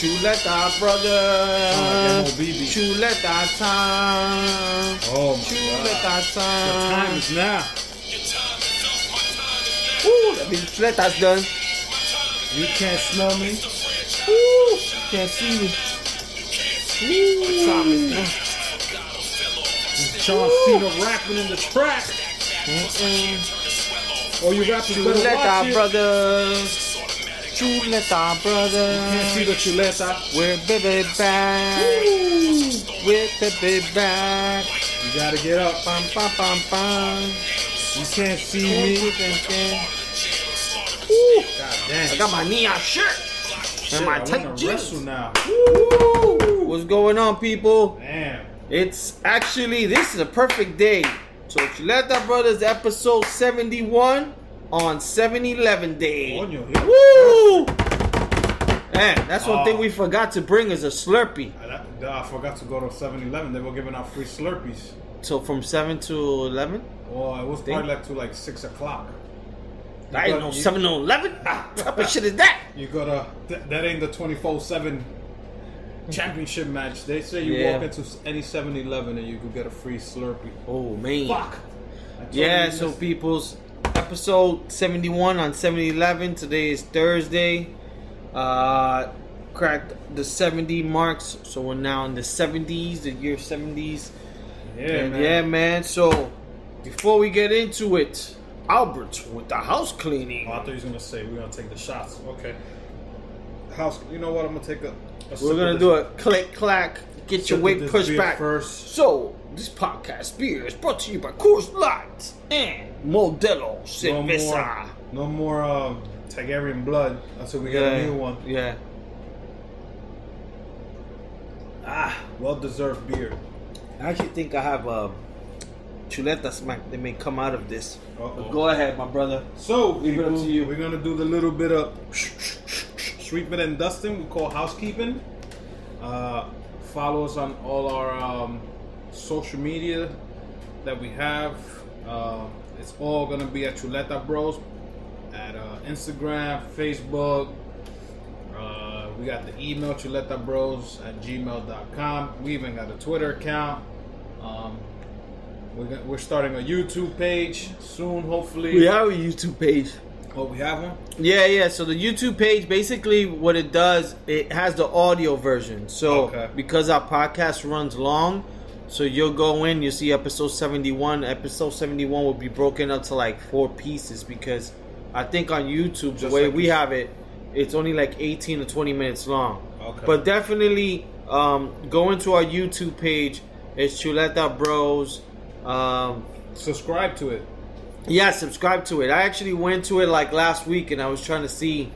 Chuleta brother. Oh. Chuleta time. Oh my Chuleta god. The time time. is now. Woo, that means chuleta's done. You can't smell me. Woo, can't see me. Woo. Time is done. John Cena rapping in the track. Mm-mm. Oh, you rapping watch Chuleta it. Chuleta Can't see the chuleta. We're baby back. We're baby back. You gotta get up. Bum, bum, bum, bum. You can't see me. Woo. God damn. I got my neon shirt Shit, and my I tight jeans. now. Woo. What's going on, people? Damn. It's actually this is a perfect day. So Chuleta Brothers episode 71 on 7-Eleven day. Woo! Man, that's one Oh. thing ah. we forgot to bring is a Slurpee. Ah, I, I forgot to go to 7-Eleven. They were giving out free Slurpees. So from 7 to 11? Oh, it was probably like to like six o'clock. You I ain't no 7 to 11. Ah, what type of shit is that? You gotta. Th- that ain't the twenty four seven championship match. They say you Yeah. walk into any 7-Eleven and you could get a free Slurpee. Oh, man. Fuck. Yeah, so people's episode 71 on 7-Eleven. Today is Thursday. Uh cracked the 70 marks. So we're now in the 70s, the year 70s. yeah, and man. yeah, man. So before we get into it, Albert with the house cleaning. Oh, I thought you was gonna say we're gonna take the shots. Okay. House. You know what? I'm gonna take a. a We're gonna do a click clack, get your of weight pushed back. first. So this podcast beer is brought to you by Coors Light and Modelo No more. Cerveza. No more uh, Targaryen blood until we get a new one. Yeah. Ah, well deserved beer. I actually think I have a chuleta smack that may come out of this. Go ahead, my brother. So, Leave it up to you. we're gonna do the little bit of sweeping and dusting we call housekeeping. Uh, follow us on all our um, social media that we have. Uh, it's all gonna be at Chuleta Bros at uh, Instagram, Facebook. Uh, we got the email Chuleta Bros at gmail.com. We even got a Twitter account. Um, we're, gonna, we're starting a YouTube page soon, hopefully. We have a YouTube page. Oh, we have one? Yeah, yeah. So the YouTube page, basically, what it does, it has the audio version. So Okay. because our podcast runs long, so you'll go in, you see episode seventy-one. Episode seventy-one will be broken up to like four pieces because I think on YouTube the way like we have it, it's only like eighteen to twenty minutes long. Okay. But definitely um, go into our YouTube page. It's Chuleta Bros. Um, Subscribe to it. yeah, subscribe to it. I actually went to it like last week, and I was trying to see,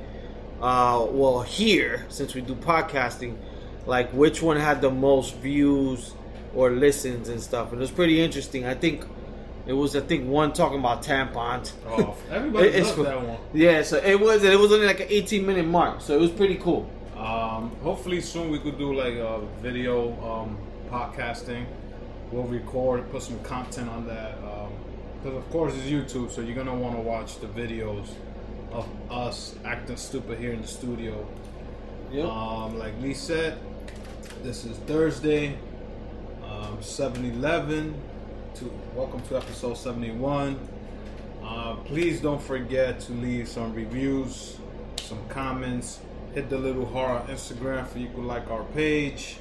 uh, well, here since we do podcasting, like which one had the most views or listens and stuff, and it was pretty interesting. I think it was, I think one talking about tampons. Oh, everybody It- loves that one. Yeah, so it was, it was only like an 18 minute mark, so it was pretty cool. Um, hopefully soon we could do like a video um, podcasting. We'll record, put some content on that. Because of course it's YouTube, so you're gonna want to watch the videos of us acting stupid here in the studio. Yep. Um, like Lee said, this is Thursday, um, 7-Eleven. To welcome to episode 71. Uh, please don't forget to leave some reviews, some comments. Hit the little heart on Instagram for you could like our page.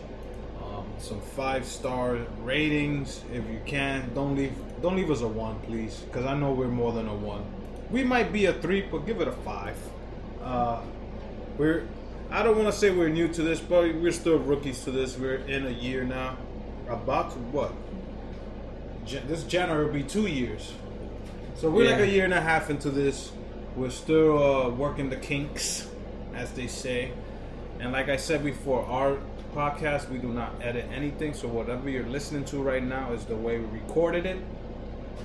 Um, some five star ratings if you can. Don't leave don't leave us a one, please, because I know we're more than a one. We might be a three, but give it a five. Uh, we're I don't want to say we're new to this, but we're still rookies to this. We're in a year now, about to what? This January will be two years. So we're like a year and a half into this. We're still uh, working the kinks, as they say. And like I said before, our podcast we do not edit anything. So whatever you're listening to right now is the way we recorded it,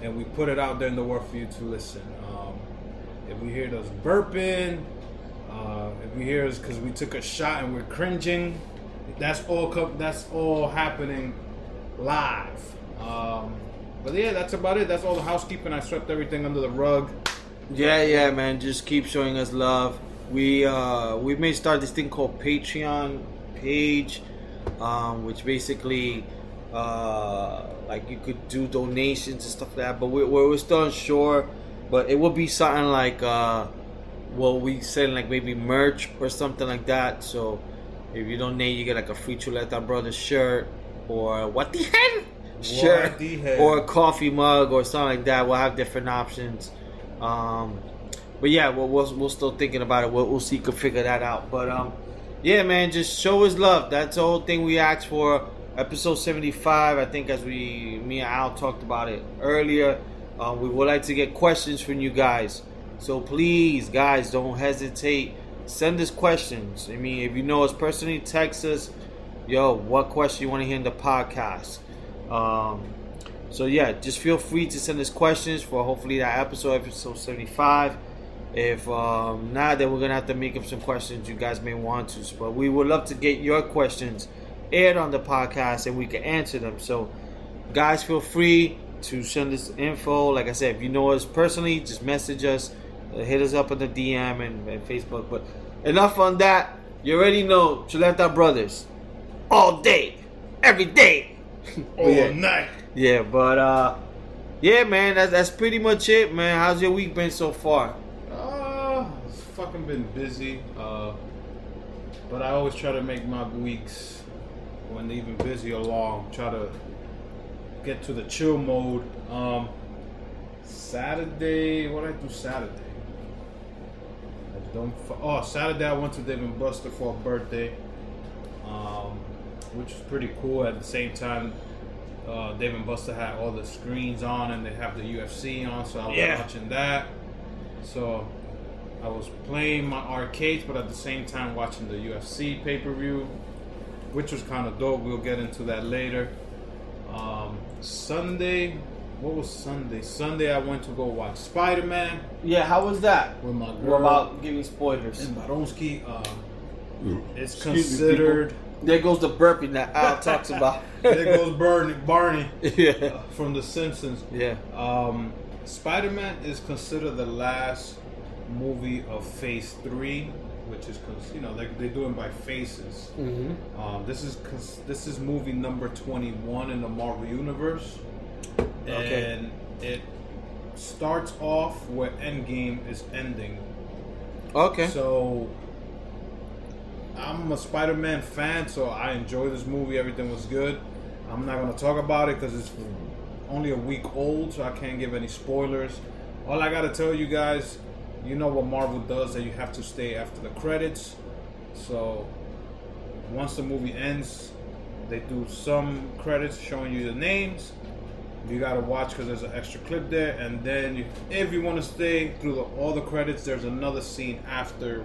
and we put it out there in the world for you to listen. Um, if we hear those burping, uh, if we hear us because we took a shot and we're cringing, that's all. Co- that's all happening live. Um, but yeah, that's about it. That's all the housekeeping. I swept everything under the rug. Yeah, yeah, man. Just keep showing us love. we uh, we may start this thing called Patreon page, um, which basically uh, like you could do donations and stuff like that. But we're, we're still unsure. But it will be something like uh, well, we sell like maybe merch or something like that. So if you donate, you get like a free Chuleta Brothers shirt or what the hell shirt the hell? or a coffee mug or something like that. We'll have different options. Um, but yeah, we'll, we'll we're still thinking about it. We'll, we'll see. Could figure that out. But um, yeah, man, just show us love. That's the whole thing we asked for. Episode seventy five. I think as we me and Al talked about it earlier. Uh, we would like to get questions from you guys. So please, guys, don't hesitate. Send us questions. I mean, if you know us personally, text us. Yo, what question you want to hear in the podcast? Um, so yeah, just feel free to send us questions for hopefully that episode, episode seventy-five. If um, not, then we're gonna have to make up some questions you guys may want to. But we would love to get your questions aired on the podcast and we can answer them. So, guys, feel free to send us info. Like I said, if you know us personally, just message us, uh, hit us up on the DM and, and Facebook. But enough on that. You already know Chuleta Brothers all day, every day. All yeah. night. Yeah, but uh, yeah, man, that's that's pretty much it, man. How's your week been so far? Uh, it's fucking been busy. Uh, but I always try to make my weeks when they even busy or long. Try to get to the chill mode. Um, Saturday, what did I do Saturday? I don't. fu- Oh, Saturday I went to Dave and Buster for a birthday, um, which was pretty cool. At the same time, uh, Dave and Buster had all the screens on, and they have the UFC on, so I was Yeah. watching that. So I was playing my arcades, but at the same time watching the UFC pay per view, which was kind of dope. We'll get into that later. Um, Sunday, what was Sunday? Sunday I went to go watch Spider Man Yeah, how was that? with my We're about giving spoilers. in Baronsky. Um, it's Excuse me, considered. There goes the burping that Al talks about. there goes Barney, Barney yeah, uh, from The Simpsons. yeah. Um, Spider Man is considered the last movie of Phase Three, which is because you know they they're doing by phases. Mm-hmm. Um, this is this is movie number twenty one in the Marvel universe, Okay. and it starts off where Endgame is ending. Okay. So I'm a Spider-Man fan, so I enjoy this movie. Everything was good. I'm not gonna talk about it because it's only a week old, so I can't give any spoilers. All I gotta tell you guys, you know what Marvel does that you have to stay after the credits. So once the movie ends, they do some credits showing you the names. You gotta watch because there's an extra clip there, and then you, if you want to stay through the, all the credits, there's another scene after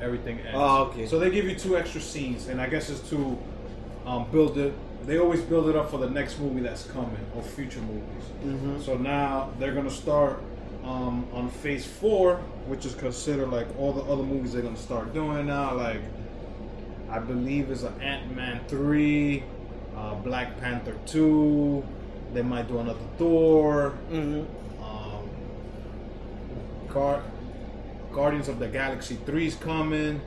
everything ends. Oh, okay. So they give you two extra scenes, and I guess it's to um, build it. They always build it up for the next movie that's coming or future movies. Mhm. So now they're gonna start um, on Phase Four, which is considered like all the other movies they're gonna start doing now. Like I believe is an Ant Man three, uh, Black Panther two. They might do another Thor. Mm-hmm. Um, Gar- Guardians of the Galaxy 3 is coming.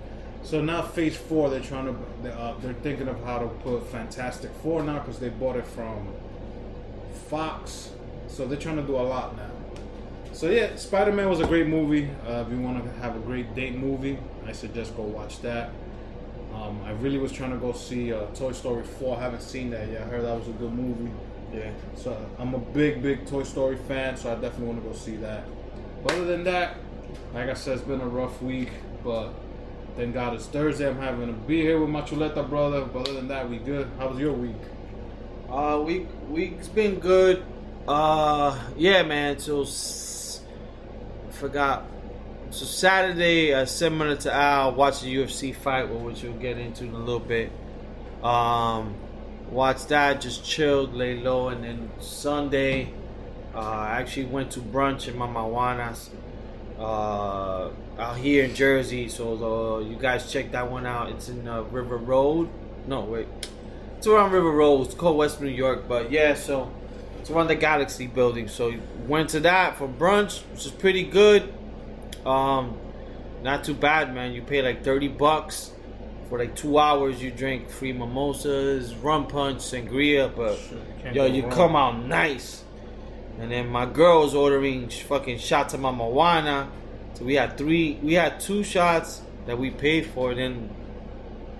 So now Phase 4, they're trying to, uh, they're thinking of how to put Fantastic Four now because they bought it from Fox. So they're trying to do a lot now. So yeah, Spider Man was a great movie. Uh, if you want to have a great date movie, I suggest go watch that. Um, I really was trying to go see uh, Toy Story 4. I haven't seen that yet. I heard that was a good movie. Yeah. So I'm a big, big Toy Story fan, so I definitely want to go see that. But other than that, like I said, it's been a rough week, but thank God it's Thursday. I'm having to be here with my Chuleta brother. But other than that, we good. How was your week? Uh, week week's been good. Uh, yeah, man. So s- forgot. So Saturday, uh, similar to Al, watched the UFC fight, which we'll get into in a little bit. Um, watched that, just chilled, lay low, and then Sunday, uh, I actually went to brunch in Mama Juana's uh, out here in Jersey. So uh, you guys check that one out. It's in uh, River Road. No, wait. It's around River Road. It's called West New York. But yeah, so it's around the Galaxy building. So went to that for brunch, which is pretty good. Um, not too bad, man. You pay like thirty bucks for like two hours. You drink free mimosas, rum punch, sangria, but Shit, yo, you wrong. come out nice. And then my girl was ordering fucking shots of mamajuana. So we had three, we had two shots that we paid for. Then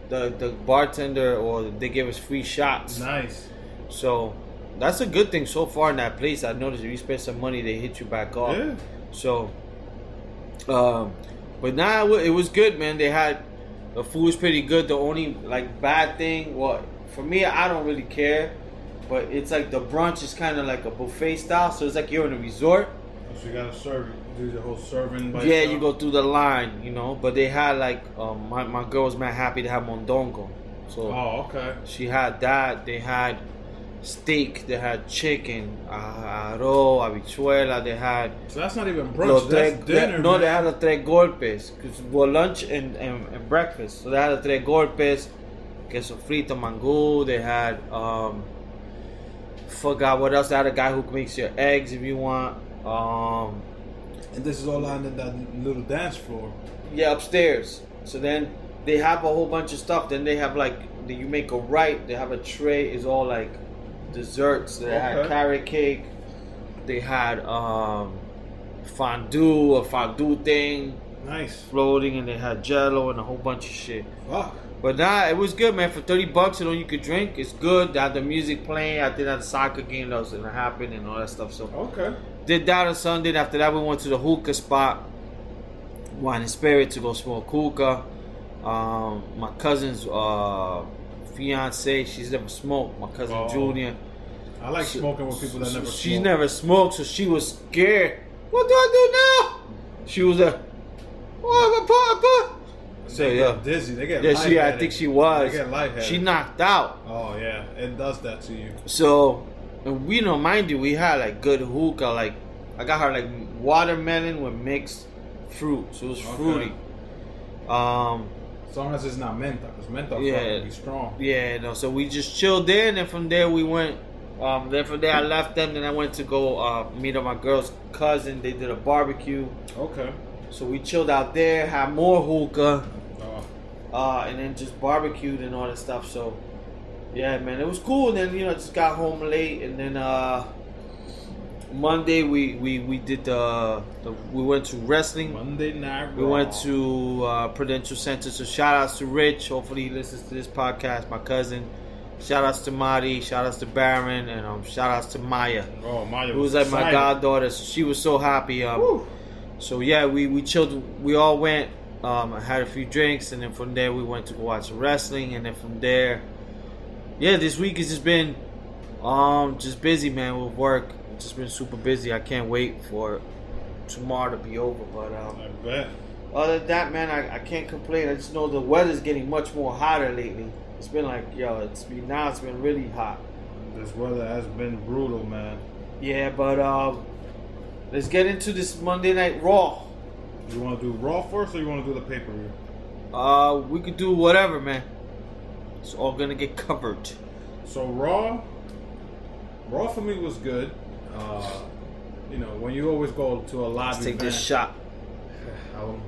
the the bartender or they gave us free shots. Nice. So that's a good thing so far in that place. I noticed if you spend some money, they hit you back off. Yeah. So, um, but now nah, it was good, man. They had the food was pretty good. The only like bad thing, well, for me, I don't really care, but it's like the brunch is kind of like a buffet style, so it's like you're in a resort. So you gotta serve, do the whole serving. By yeah, yourself? you go through the line, you know. But they had like um, my my girl was mad happy to have mondongo, so Oh, okay. she had that. They had steak. They had chicken, arroz, habichuela. They had So that's not even brunch. tres, That's dinner. no, they had the tres golpes. Cause, well, lunch and, and, and breakfast. So they had the tres golpes, queso frito, mango. They had, um, forgot what else. They had a guy who makes your eggs if you want. Um, And this is all on that little dance floor. yeah, upstairs. So then they have a whole bunch of stuff. Then they have like, you make a right. They have a tray. Is all like desserts. They had carrot cake. They had um, fondue, a fondue thing. Nice. floating and they had jello and a whole bunch of shit. Fuck. But nah, it was good, man. For 30 bucks, you know, you could drink. It's good. That the music playing. I did that soccer game that was to happen and all that stuff. So Okay. did that on Sunday. After that, we went to the hookah spot, Wine and Spirit, to go smoke hookah. Um, my cousin's uh, fiance, she's never smoked. My cousin Oh. Junior. I like smoking with people that never She's smoke. never smoked, so she was scared. What do I do now? She was a. What, what, what? So They yeah, get dizzy. They get yeah. She, I think she was. They get lightheaded. She knocked out. Oh yeah, it does that to you. So, and we don't mind you. We had like good hookah. Like I got her like watermelon with mixed fruit, so it was Okay. fruity. Um, As long as it's not menta, because menta Yeah. be strong. yeah, no. So we just chilled there, and then from there we went. Um, then from there I left them. Then I went to go uh, meet up my girl's cousin. They did a barbecue. Okay. So we chilled out there, had more hookah, uh, and then just barbecued and all that stuff. So, yeah, man, it was cool. And then you know, just got home late, and then uh, Monday we we we did the, the we went to wrestling. Monday night. We went to uh, Prudential Center. So shout outs to Rich. Hopefully he listens to this podcast. My cousin. Shout outs to Marty. Shout outs to Baron, and um, shout outs to Maya. Oh, Maya Who was like my goddaughter. So she was so happy. Um, so yeah, we we chilled. We all went. Um, I had a few drinks, and then from there we went to go watch wrestling, and then from there, yeah, this week has just been um just busy, man, with work. It's just been super busy. I can't wait for tomorrow to be over. But um, I bet. other than that, man, I, I can't complain. I just know the weather's getting much more hotter lately. It's been like yo, it's been now it's been really hot. This weather has been brutal, man. Yeah, but um, let's get into this Monday Night Raw. You want to do Raw first, or you want to do the pay per view? Uh, we could do whatever, man. It's all gonna get covered. So Raw, Raw for me was good. Uh, you know, when you always go to a live Let's take this shot. I, was-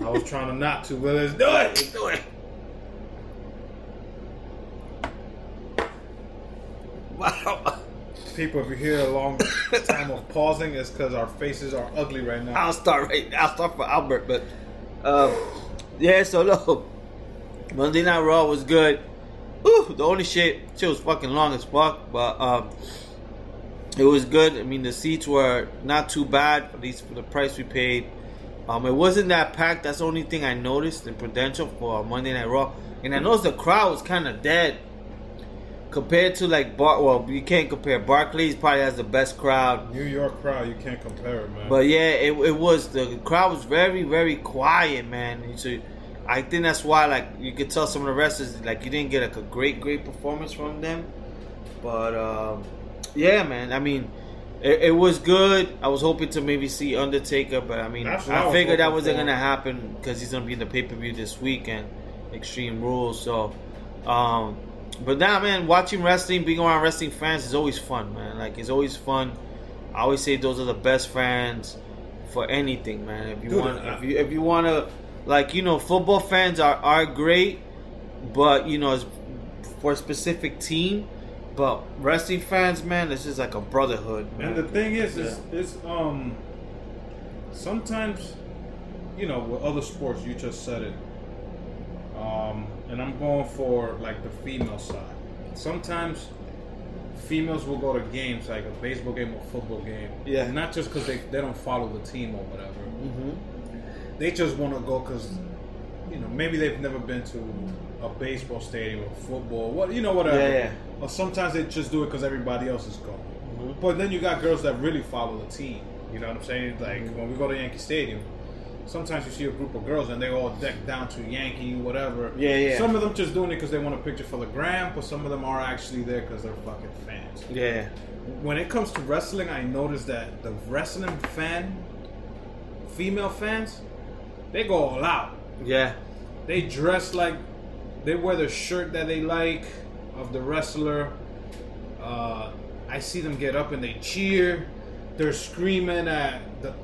I was trying to not to, but let's do it. Let's Do it. Wow. People, if you hear a long time of pausing, it's because our faces are ugly right now. I'll start right. I'll start for Albert, but um, yeah. So look, Monday Night Raw was good. Ooh, the only shit, shit was fucking long as fuck, but um, it was good. I mean, the seats were not too bad, at least for the price we paid. Um, it wasn't that packed. That's the only thing I noticed in Prudential for Monday Night Raw, and I noticed the crowd was kind of dead compared to like Bar. Well, you can't compare. Barclays probably has the best crowd. New York crowd, you can't compare it, man. But yeah, it, it was the crowd was very very quiet, man. So I think that's why like you could tell some of the wrestlers like you didn't get like a great great performance from them. But um, yeah, man. I mean, it, it was good. I was hoping to maybe see Undertaker, but I mean, I I figured that wasn't gonna happen because he's gonna be in the pay per view this weekend, Extreme Rules. So. Um, but now, man, watching wrestling, being around wrestling fans is always fun, man. Like it's always fun. I always say those are the best fans for anything, man. If you Dude, want, I- if you if you want to like you know, football fans are are great, but you know, it's for a specific team. But wrestling fans, man, it's just like a brotherhood. Man. And the thing is, is, is um, sometimes, you know, with other sports, you just said it. Um, and I'm going for like the female side. Sometimes females will go to games like a baseball game or football game. Yeah. Not just because they, they don't follow the team or whatever. hmm They just want to go because, you know, maybe they've never been to a baseball stadium or football, what you know, whatever. Yeah, yeah. Or sometimes they just do it because everybody else is going. Mhm. But then you got girls that really follow the team. You know what I'm saying? Like Mm-hmm. when we go to Yankee Stadium, sometimes you see a group of girls and they all decked down to Yankee, whatever. Yeah, yeah. Some of them just doing it because they want a picture for the gram, but some of them are actually there because they're fucking fans. Yeah. When it comes to wrestling, I noticed that the wrestling fan, female fans, they go all out. Yeah. They dress like they wear the shirt that they like of the wrestler. Uh, I see them get up and they cheer. They're screaming at the,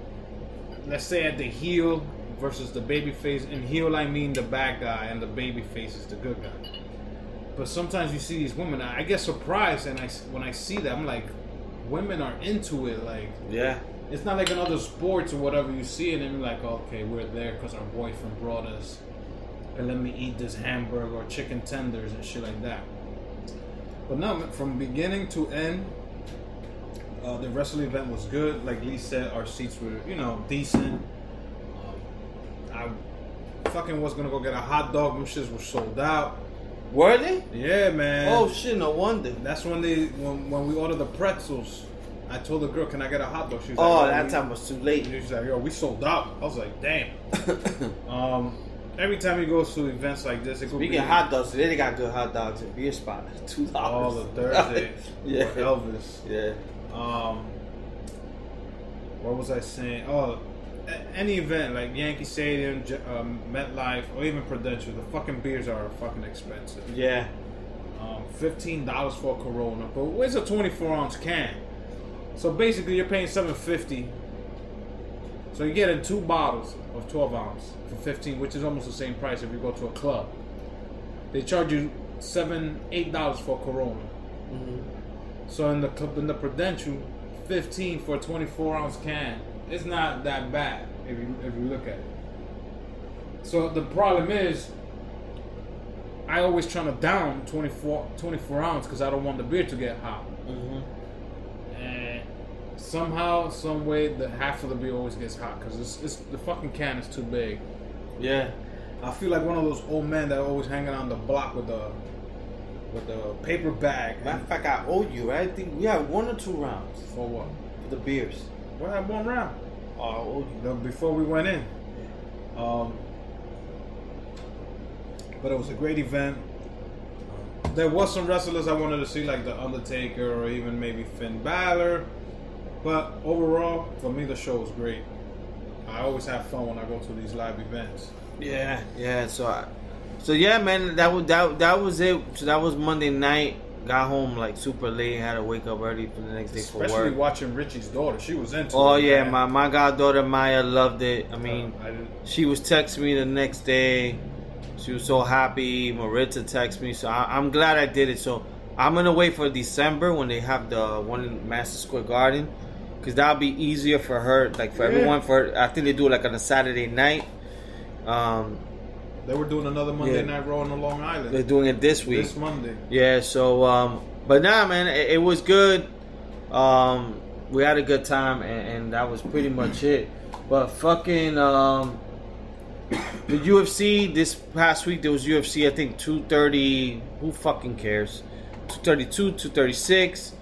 let's say at the heel versus the baby face. And heel, I mean the bad guy, and the baby face is the good guy. But sometimes you see these women, I I get surprised, and I when I see them, I'm like, women are into it. Like Yeah. it's not like another sports or whatever you see it and you're like, okay, we're there because our boyfriend brought us, and let me eat this hamburger or chicken tenders and shit like that. But no, from beginning to end, uh, the wrestling event was good. Like Lee said, our seats were, you know, decent. Um, I fucking was gonna go get a hot dog. Them shits were sold out. Were they? Yeah, man. Oh shit! No wonder. That's when they when, when we ordered the pretzels. I told the girl, "Can I get a hot dog?" She was Oh, like, that we- time was too late. She's like, "Yo, we sold out." I was like, "Damn." um, every time he goes to events like this, it could Speaking be hot dogs, today they got good hot dogs at Beer Spot. Two Oh, dollars. the Thursday. yeah. Elvis. Yeah. Um, what was I saying? Oh, any event like Yankee Stadium, J- um, MetLife, or even Prudential, the fucking beers are fucking expensive. Yeah. Um, Fifteen dollars for a Corona, but where's a twenty-four ounce can? So basically, you're paying seven fifty. So you're getting two bottles of twelve ounce for fifteen, which is almost the same price if you go to a club. They charge you seven, eight dollars for a Corona. Mhm. So in the in the Prudential, fifteen for a twenty-four ounce can. It's not that bad if you if you look at it. So the problem is, I always trying to down 24, 24 ounce because I don't want the beer to get hot. Mhm. And somehow, some way, the half of the beer always gets hot because it's, it's the fucking can is too big. Yeah. I feel like one of those old men that always hanging on the block with the with the paper bag. Matter of fact, I owe you. Right? I think we had one or two rounds For what? for the beers. We had one round Oh, I owe you. the, before we went in. Um, but it was a great event. There was some wrestlers I wanted to see, like the Undertaker or even maybe Finn Balor. But overall, for me, the show was great. I always have fun when I go to these live events. Yeah, yeah. So, I, so yeah, man. That was that. That was it. So that was Monday night. Got home like super late. Had to wake up early for the next day for Especially work. watching Richie's daughter. She was into Oh it. yeah, man. my my goddaughter Maya loved it. I mean, Uh, I she was texting me the next day. She was so happy. Maritza texted me, so I, I'm glad I did it. So I'm gonna wait for December when they have the one in Madison Square Garden, because that'll be easier for her, like for Yeah. everyone. For I think they do it like on a Saturday night. Um, they were doing another Monday Yeah. Night Raw on Long Island they're doing it this week. this Monday. Yeah, so um but nah man, it, it was good. Um we had a good time and, and that was pretty much it. But fucking um the UFC this past week there was UFC I think 230 who fucking cares? 232, 236.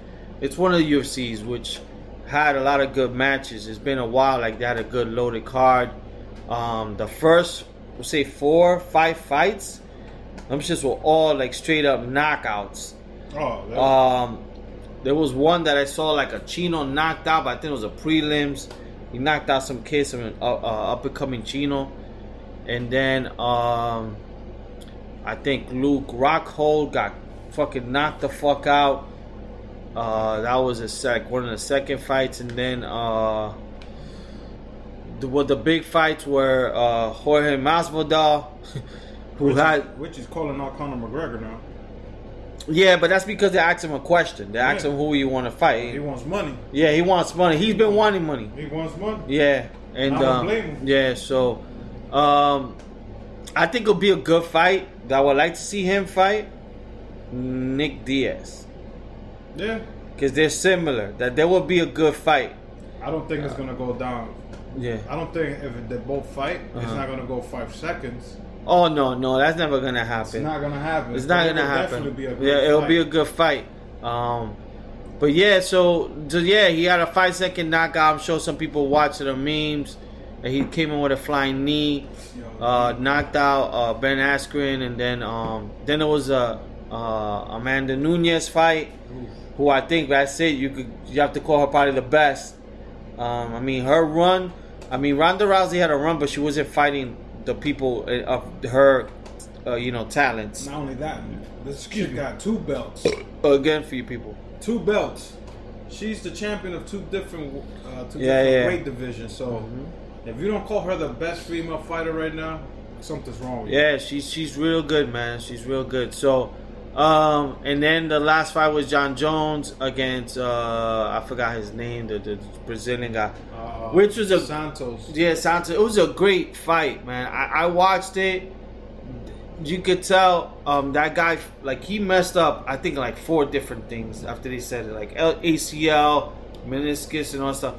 It's one of the UFCs which had a lot of good matches. It's been a while like they had a good loaded card. Um the first we'll say four, five fights them shits were all like straight up knockouts. Oh, Um, there was one that I saw like a Chino knocked out, but I think it was a prelims. He knocked out some kid, some uh, uh, up and coming Chino, and then um, I think Luke Rockhold got fucking knocked the fuck out. Uh, that was a sec one of the second fights, and then uh, the, what the big fights were uh, Jorge Masvidal, who which, had is, which is calling out Conor McGregor now. yeah, but that's because they asked him a question. They asked Yeah. him who you want to fight. He wants money. yeah, he wants money. He's been wanting money. He wants money. Yeah, and um, yeah, so um, I think it'll be a good fight. That I would like to see him fight Nick Diaz Yeah. because they're similar. That there will be a good fight. I don't think it's gonna go down. Yeah. I don't think if they both fight, it's Uh-huh. not gonna go five seconds. Oh no, no, that's never gonna happen. It's not gonna happen. It's not But gonna happen. Definitely be a good yeah, it'll fight. be a good fight. Um, but yeah, so, so yeah, he had a five second knockout. I'm sure some people watched the memes. And he came in with a flying knee, uh, knocked out uh, Ben Askren, and then um, then it was a uh, Amanda Nunes fight, who I think that's it. You could you have to call her probably the best. Um, I mean, her run. I mean, Ronda Rousey had a run, but she wasn't fighting the people uh, of her, uh, you know, talents. Not only that, this chick got two belts. Again, for you people. Two belts. She's the champion of two different, uh, two Yeah, different yeah. weight divisions. So if you don't call her the best female fighter right now, something's wrong with you. Yeah, she's she's real good, man. She's real good. So, um, and then the last fight was Jon Jones against uh, I forgot his name, the, the Brazilian guy. Uh, Which was a- Santos. Yeah, Santos. It was a great fight, man. I, I watched it. You could tell um, that guy like he messed up. I think like four different things after they said it, like ACL, meniscus, and all stuff.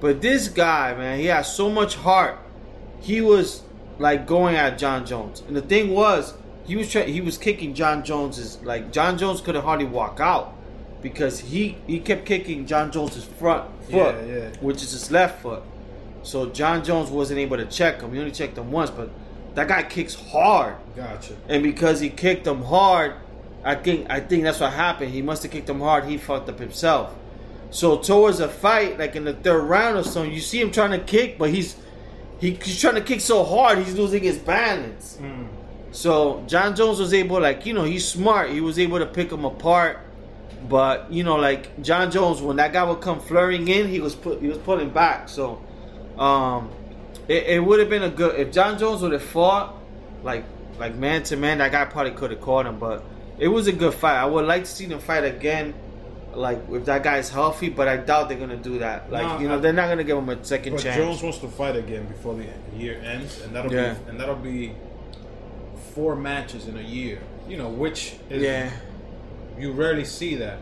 But this guy, man, he has so much heart. He was like going at Jon Jones, and the thing was, he was try- he was kicking Jon Jones's like Jon Jones couldn't hardly walk out because he he kept kicking Jon Jones's front foot, Yeah, yeah. which is his left foot. So Jon Jones wasn't able to check him. He only checked him once, but that guy kicks hard, Gotcha. and because he kicked him hard, I think I think that's what happened. He must have kicked him hard. He fucked up himself. So towards a fight, like in the third round or something, you see him trying to kick, but he's he, he's trying to kick so hard, he's losing his balance. Mm. So Jon Jones was able, like you know, he's smart. He was able to pick him apart. But you know, like Jon Jones, when that guy would come flurrying in, he was put, he was pulling back. So, um, it, it would have been a good if Jon Jones would have fought like like man to man. That guy probably could have caught him. But it was a good fight. I would like to see them fight again. Like if that guy's healthy, but I doubt they're gonna do that. Like No, you know, I- they're not gonna give him a second But chance. Jones wants to fight again before the year ends, and that'll Yeah. be and that'll be four matches in a year. You know, which is yeah, you rarely see that.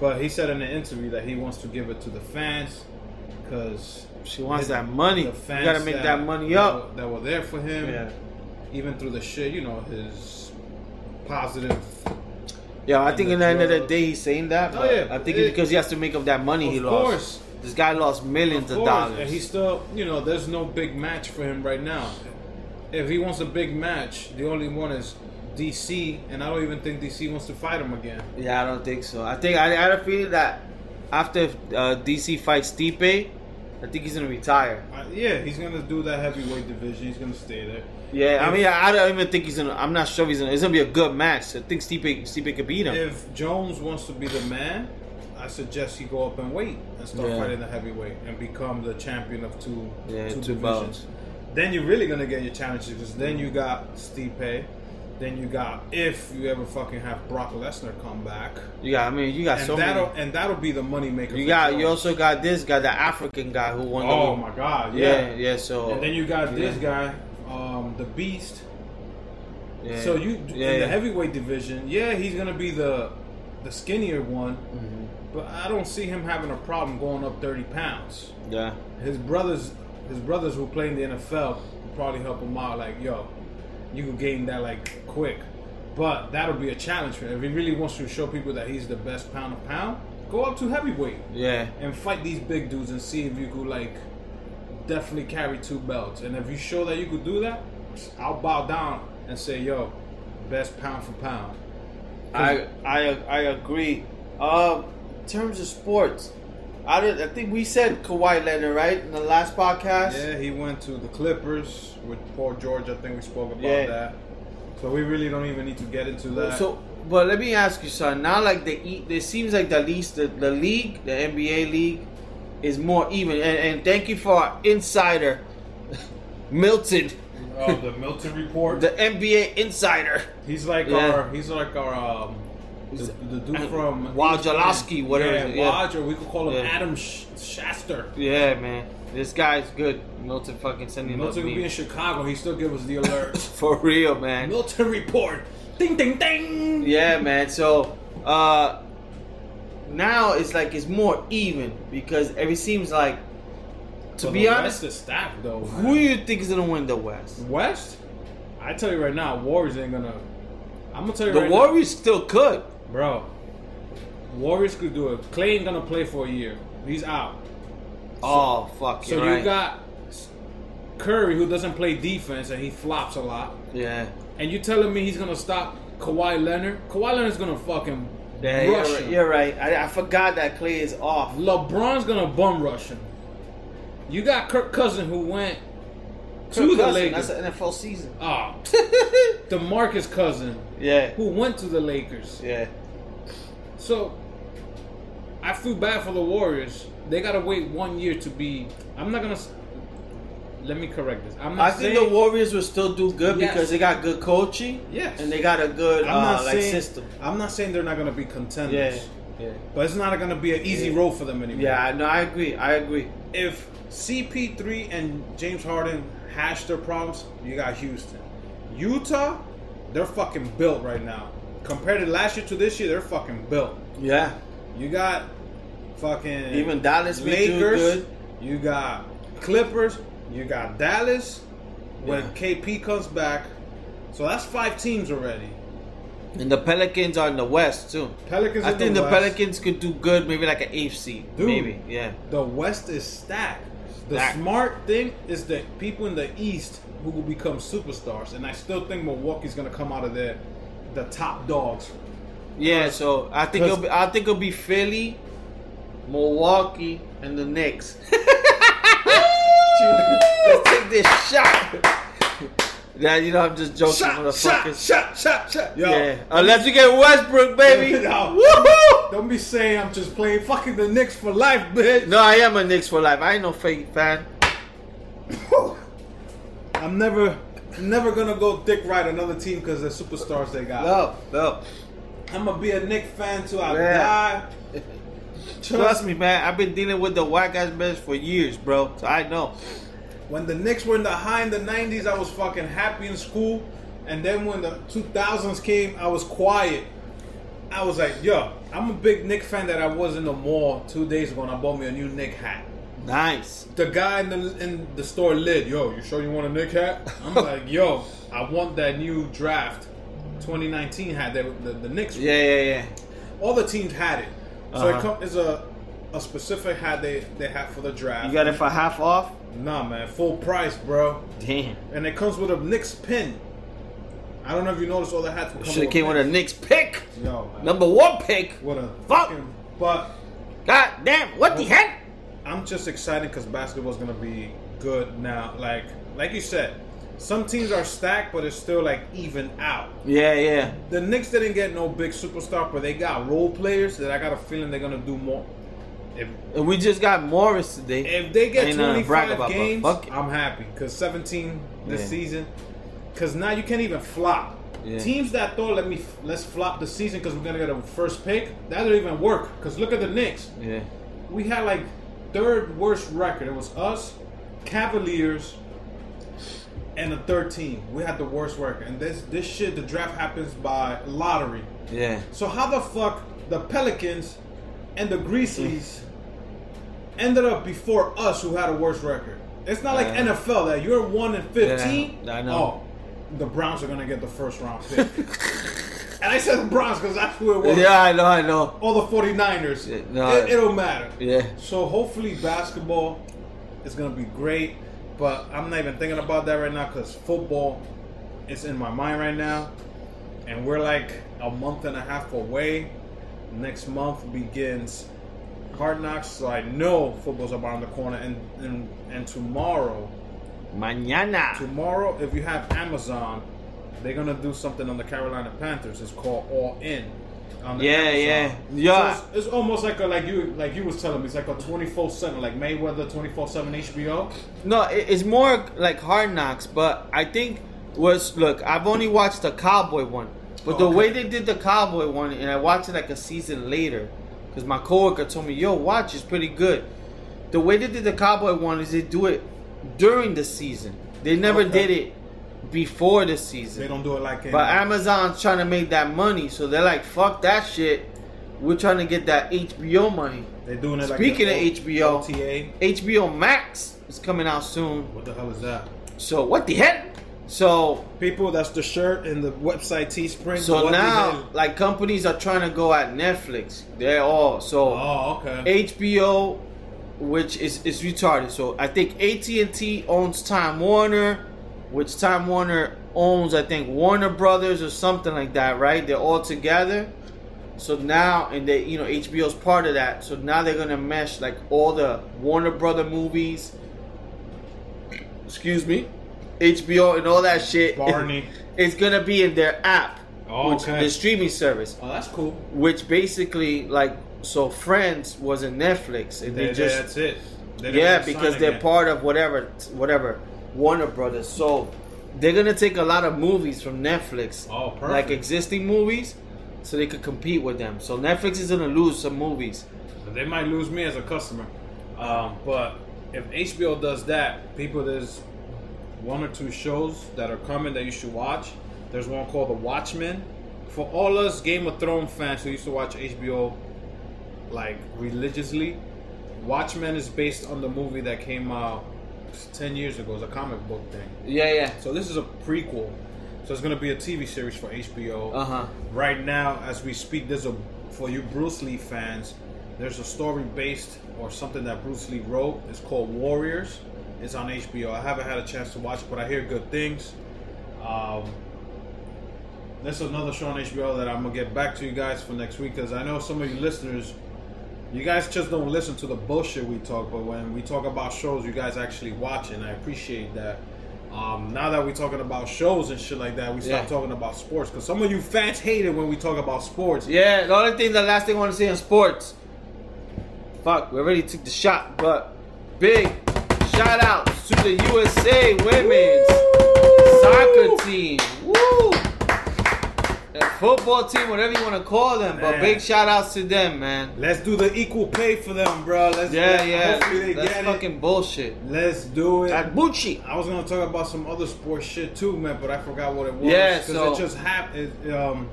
But he said in an interview that he wants to give it to the fans because she wants that money. The You gotta make that money that up. were- that were there for him, Yeah. even through the shit. You know his positive. Yeah, I think in the end of the day he's saying that. Oh, But yeah. I think It- it's because he has to make up that money he lost. Of course. This guy lost millions of, Of dollars. and he's still, you know, there's no big match for him right now. If he wants a big match, the only one is DC, and I don't even think DC wants to fight him again. yeah, I don't think so. I think I, I had a feeling that after uh, DC fights Stipe, I think he's gonna retire. Uh, yeah, he's gonna do that heavyweight division. He's gonna stay there. Yeah, I mean, I, I don't even think he's gonna. I'm not sure if he's gonna. It's gonna be a good match. I think Stipe Stipe could beat him. If Jones wants to be the man, I suggest he go up and wait and start Yeah. fighting the heavyweight and become the champion of two Yeah, two, two divisions. belts. Then you're really gonna get your challenges because then you got Stipe. Then you got if you ever fucking have Brock Lesnar come back, You got. I mean, you got and so that'll many. and that'll be the money maker. You got. You also got this guy, the African guy who won. Oh my god, Yeah, yeah. yeah. So. And then you got this guy, um, the Beast. yeah, So you yeah, in yeah. the heavyweight division, yeah, he's gonna be the the skinnier one, Mhm. but I don't see him having a problem going up thirty pounds. Yeah. His brothers, his brothers who play in the NFL, will probably help him out. Like, yo, you can gain that like quick, but that'll be a challenge for him if he really wants to show people that he's the best pound of pound. Go up to heavyweight Yeah. and fight these big dudes and see if you could like definitely carry two belts. And if you show that you could do that, I'll bow down and say, yo, best pound for pound. I I I agree. Um, in terms of sports, I did, I think we said Kawhi Leonard right in the last podcast. Yeah, he went to the Clippers with Paul George. I think we spoke about Yeah. that. So we really don't even need to get into that. So, but let me ask you, son. Now, like the e- it seems like the least the, the league, the NBA league, is more even. And, and thank you for our insider Milton, Oh, the Milton report. the NBA insider. he's like Yeah. our. He's like our. Um, the, the dude from Wojciechowski, whatever, Yeah, yeah. Woj, or we could call him Yeah. Adam Sh- Shaster. Yeah, man. This guy's good. Milton fucking sending me. Milton could be in. Chicago. He still gives us the alert. For real, man. Milton report. Ding ding ding. Yeah, man. So uh now it's like it's more even because it seems like to be honest, West is stacked though. who do you think is gonna win the West? West? I tell you right now, Warriors ain't gonna. I'm gonna tell you The right Warriors still could. Bro. Warriors could do it. Clay ain't gonna play for a year. He's out. Oh fuck! So you right. got Curry, who doesn't play defense and he flops a lot. yeah. And you telling me he's gonna stop Kawhi Leonard? Kawhi Leonard's gonna fucking Yeah, rush you're, him. you're right. I, I forgot that Clay is off. LeBron's gonna bum rush him. You got Kirk Cousin who went to the Lakers. That's an NFL season. Ah, DeMarcus Cousin yeah, who went to the Lakers. yeah. So I feel bad for the Warriors. They gotta wait one year to be. I'm not gonna. Let me correct this. I'm not I think the Warriors will still do good Yes. because they got good coaching. Yes. and they got a good I'm uh, not like saying. system. I'm not saying they're not gonna be contenders. Yeah, yeah, But it's not gonna be an easy Yeah. road for them anymore. yeah. No, I agree. I agree. If CP3 and James Harden hash their problems, you got Houston. Utah, they're fucking built right now. Compared to last year to this year, they're fucking built. Yeah, You got fucking even Dallas Lakers. good. You got Clippers. You got Dallas when Yeah. KP comes back. So that's five teams already. And the Pelicans are in the West too. Pelicans. I in think the, West. Pelicans could do good, maybe like an eighth seed. Dude. Maybe, yeah. The West is stacked. The Stacked. smart thing is that people in the East who will become superstars, and I still think Milwaukee's gonna come out of there the top dogs. Yeah, so I think it'll be, I think it'll be Philly, Milwaukee, and the Knicks. Let's take this shot. Yeah, you know I'm just joking, Shot, shot, motherfuckers. shot, shot, shot. Yo, Yeah, unless you get Westbrook, baby. No. Woohoo! don't be saying I'm just playing fucking the Knicks for life, bitch. No, I am a Knicks for life. I ain't no fake fan. I'm never, never gonna go dick right another team because they're superstars they got. No, no. I'm gonna be a Knicks fan till I Yeah. die. Trust me, man. I've been dealing with the white guys best for years, bro. So I know. When the Knicks were in the high in the 90s, I was fucking happy in school. And then when the 2000s came, I was quiet. I was like, yo, I'm a big Knick fan that I was in the mall two days ago and I bought me a new Knick hat. Nice. The guy in the in the store lid, yo, you sure you want a Knick hat? I'm like, yo, I want that new draft 2019 hat that the, the Knicks. Yeah, yeah, yeah. All the teams had it. So Uh-huh. it come, it's a a specific hat they, they have for the draft. You got it for half off? Nah, man, full price, bro. Damn. And it comes with a Knicks pin. I don't know if you noticed all the hats Should have came with a Knicks pick. Yo, man. Number one pick. What a Fuck. But God damn. What the heck? I'm just excited because basketball's gonna be good now. Like like you said, some teams are stacked, but it's still like even out. Yeah, yeah. The Knicks didn't get no big superstar, but they got role players that I got a feeling they're gonna do more. If And we just got Morris today. if they get Ain't nothing to brag 25 games. I'm happy because 17 this Yeah. season. Because now you can't even flop. Yeah. Teams that thought let me let's flop the season because we're gonna get a first pick that don't even work. Because look at the Knicks. Yeah. We had like third worst record. It was us, Cavaliers, and the third team. We had the worst record. And this this shit, the draft happens by lottery. Yeah. So how the fuck the Pelicans and the Grizzlies ended up before us, who had a worse record? It's not like. NFL that you're one and fifteen. Yeah, I know. Oh, the Browns are gonna get the first round pick. and I said the Browns because that's who it was. Yeah, I know, I know. All the 49ers. Yeah, no, it, it'll matter. Yeah. So hopefully basketball is gonna be great, but I'm not even thinking about that right now because football is in my mind right now, and we're like a month and a half away. Next month begins Hard Knocks, so I know football's around the corner, and and and tomorrow, Mañana. tomorrow if you have Amazon, they're gonna do something on the Carolina Panthers. It's called All In. Yeah, Amazon. yeah. Yeah. So it's, it's almost like a, like you like you was telling me. It's like a twenty four seven, like Mayweather twenty four seven HBO. No, it- it's more like Hard Knocks, but I think was look. I've only watched the Cowboy one, but the Okay. way they did the Cowboy one, and I watched it like a season later, because my coworker told me, "Yo, watch, it's pretty good." The way they did the Cowboy one is they do it during the season. They never Okay. did it before the season. They don't do it like But Amazon's trying to make that money, so they're like, "Fuck that shit." We're trying to get that HBO money. they're doing it like Speaking the of HBO. OTA. HBO Max is coming out soon. What the hell is that? So what the heck? So People, that's the shirt and the website Teespring. so now like companies are trying to go at Netflix. They're all so Oh, okay. HBO, which is is retarded. So I think AT and T owns Time Warner, which Time Warner owns I think Warner Brothers or something like that, right? They're all together. So now and they you know HBO's part of that. So now they're gonna mesh like all the Warner Brother movies. Excuse me, HBO and all that shit. Barney. It's gonna be in their app, Oh, which okay. the streaming service Oh, that's cool. which basically like so Friends was in Netflix and they, They- just that's it. They yeah because they're again. part of whatever whatever Warner Brothers so they're gonna take a lot of movies from Netflix Oh, perfect. like existing movies so they could compete with them so Netflix is gonna lose some movies They might lose me as a customer. Um, but if HBO does that, people, there's one or two shows that are coming that you should watch. There's one called The Watchmen. For all us Game of Thrones fans who used to watch HBO like religiously, Watchmen is based on the movie that came out 10 years ago. It's a comic book thing. yeah yeah So this is a prequel. So it's going to be a TV series for HBO uh-huh right now as we speak there's a for you bruce lee fans there's a story based or something that bruce lee wrote it's called warriors it's on hbo i haven't had a chance to watch it but i hear good things um, there's another show on hbo that i'm gonna get back to you guys for next week because i know some of you listeners you guys just don't listen to the bullshit we talk but when we talk about shows you guys actually watch and i appreciate that um, now that we're talking about shows and shit like that, we start Yeah. talking about sports because some of you fans hate it when we talk about sports. yeah the only thing the last thing I want to say in sports fuck we already took the shot but big shout out to the USA women's soccer team. Woo! That football team, whatever you want to call them, but big shout outs to them, man. Let's do the equal pay for them, bro. Let's Yeah, let- yeah. Hopefully they That's get fucking bullshit. Let's do it. Bucci. I was gonna talk about some other sports shit too, man, but I forgot what it was. Yeah, so- it just happened. It, um,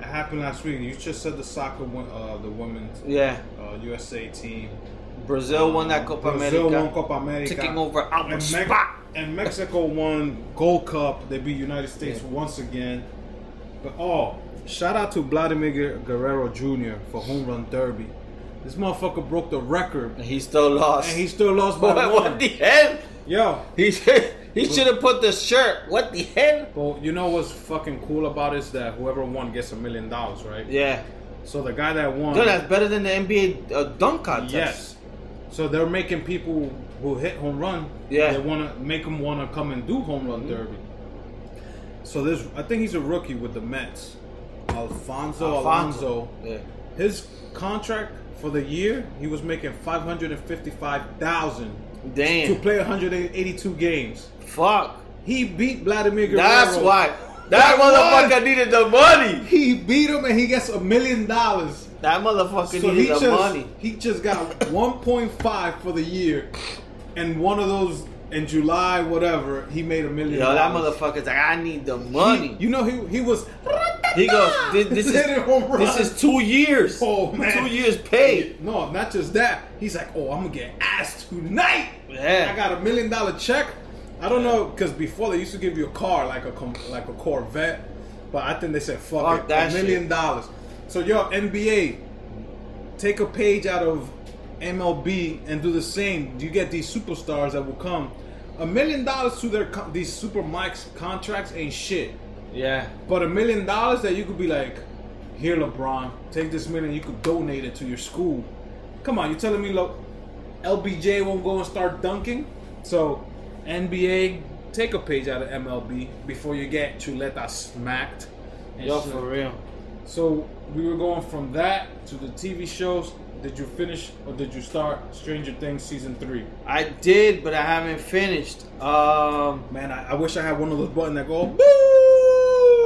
it happened last week. You just said the soccer, uh, the women's Yeah. uh, USA team. Brazil won that Copa Brazil America. won Copa America. Taking over Albert and, Spot. and Mexico won Gold Cup. They beat United States Yeah. once again. But oh, shout out to Vladimir Guerrero Jr. for home run derby. This motherfucker broke the record, And he still lost. and he still lost by what, one. what the hell? Yo, He should he should have put the shirt. What the hell? but you know what's fucking cool about it is that whoever won gets a million dollars, right? Yeah. So the guy that won, Dude, that's better than the NBA uh, dunk contest. yes. So they're making people who hit home run, Yeah. Mm-hmm. they want to make them want to come and do home run derby. So there's, I think he's a rookie with the Mets, Alfonso, Alonso. Yeah. His contract for the year, he was making five hundred and fifty-five thousand Damn. to play one hundred and eighty-two games. Fuck. He beat Vladimir Guerrero. That's why. That That motherfucker needed the money. He beat him and he gets a million dollars. That motherfucker So he the just money. he just got 1.5 for the year, and one of those in July, whatever, he made a million. Yo, that dollars. motherfucker's like, I need the money. You know, he he was. He goes, this, this is this is two years. Oh man, two years paid. No, not just that. He's like, oh, I'm gonna get ass tonight. Yeah. I got a million dollar check. I don't know because before they used to give you a car like a like a Corvette, but I think they said fuck, Fuck it, that a million shit. dollars. So yo, NBA, take a page out of MLB and do the same. You get these superstars that will come. A million dollars to their co- these super max contracts ain't shit. Yeah. But a million dollars that you could be like, here, LeBron, take this million, you could donate it to your school. Come on, you telling me, look, LBJ won't go and start dunking? So, NBA, take a page out of MLB before you get Chuleta smacked. Yo, shit. for real. So we were going from that to the TV shows. Did you finish or did you start Stranger Things season three? I did, but I haven't finished. Um, Man, I, I wish I had one of those buttons that go. Boo!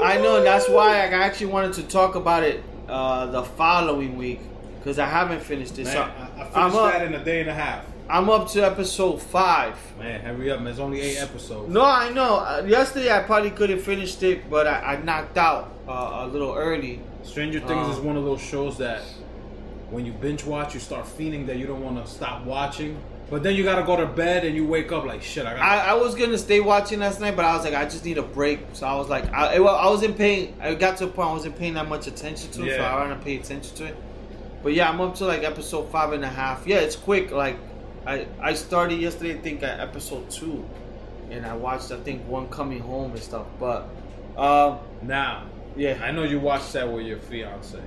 I know that's why I actually wanted to talk about it uh, the following week because I haven't finished it. Man, so I, I finished I'm up. that in a day and a half. I'm up to episode five. Man, hurry up, man. There's only eight episodes. No, I know. Uh, yesterday I probably could have finished it, but I, I knocked out uh, a little early. Stranger Things Uh. is one of those shows that when you binge watch, you start feeling that you don't want to stop watching. But then you gotta go to bed and you wake up like shit. I got. I, I was gonna stay watching last night, but I was like, I just need a break. So I was like, I, well, I wasn't paying. I got to a point I wasn't paying that much attention to, it, so Yeah. I want to pay attention to it. But yeah, I'm up to like episode five and a half. Yeah, it's quick. Like I I started yesterday, I think at episode two, and I watched I think one coming home and stuff. But um, now, yeah, I know you watched that with your fiance.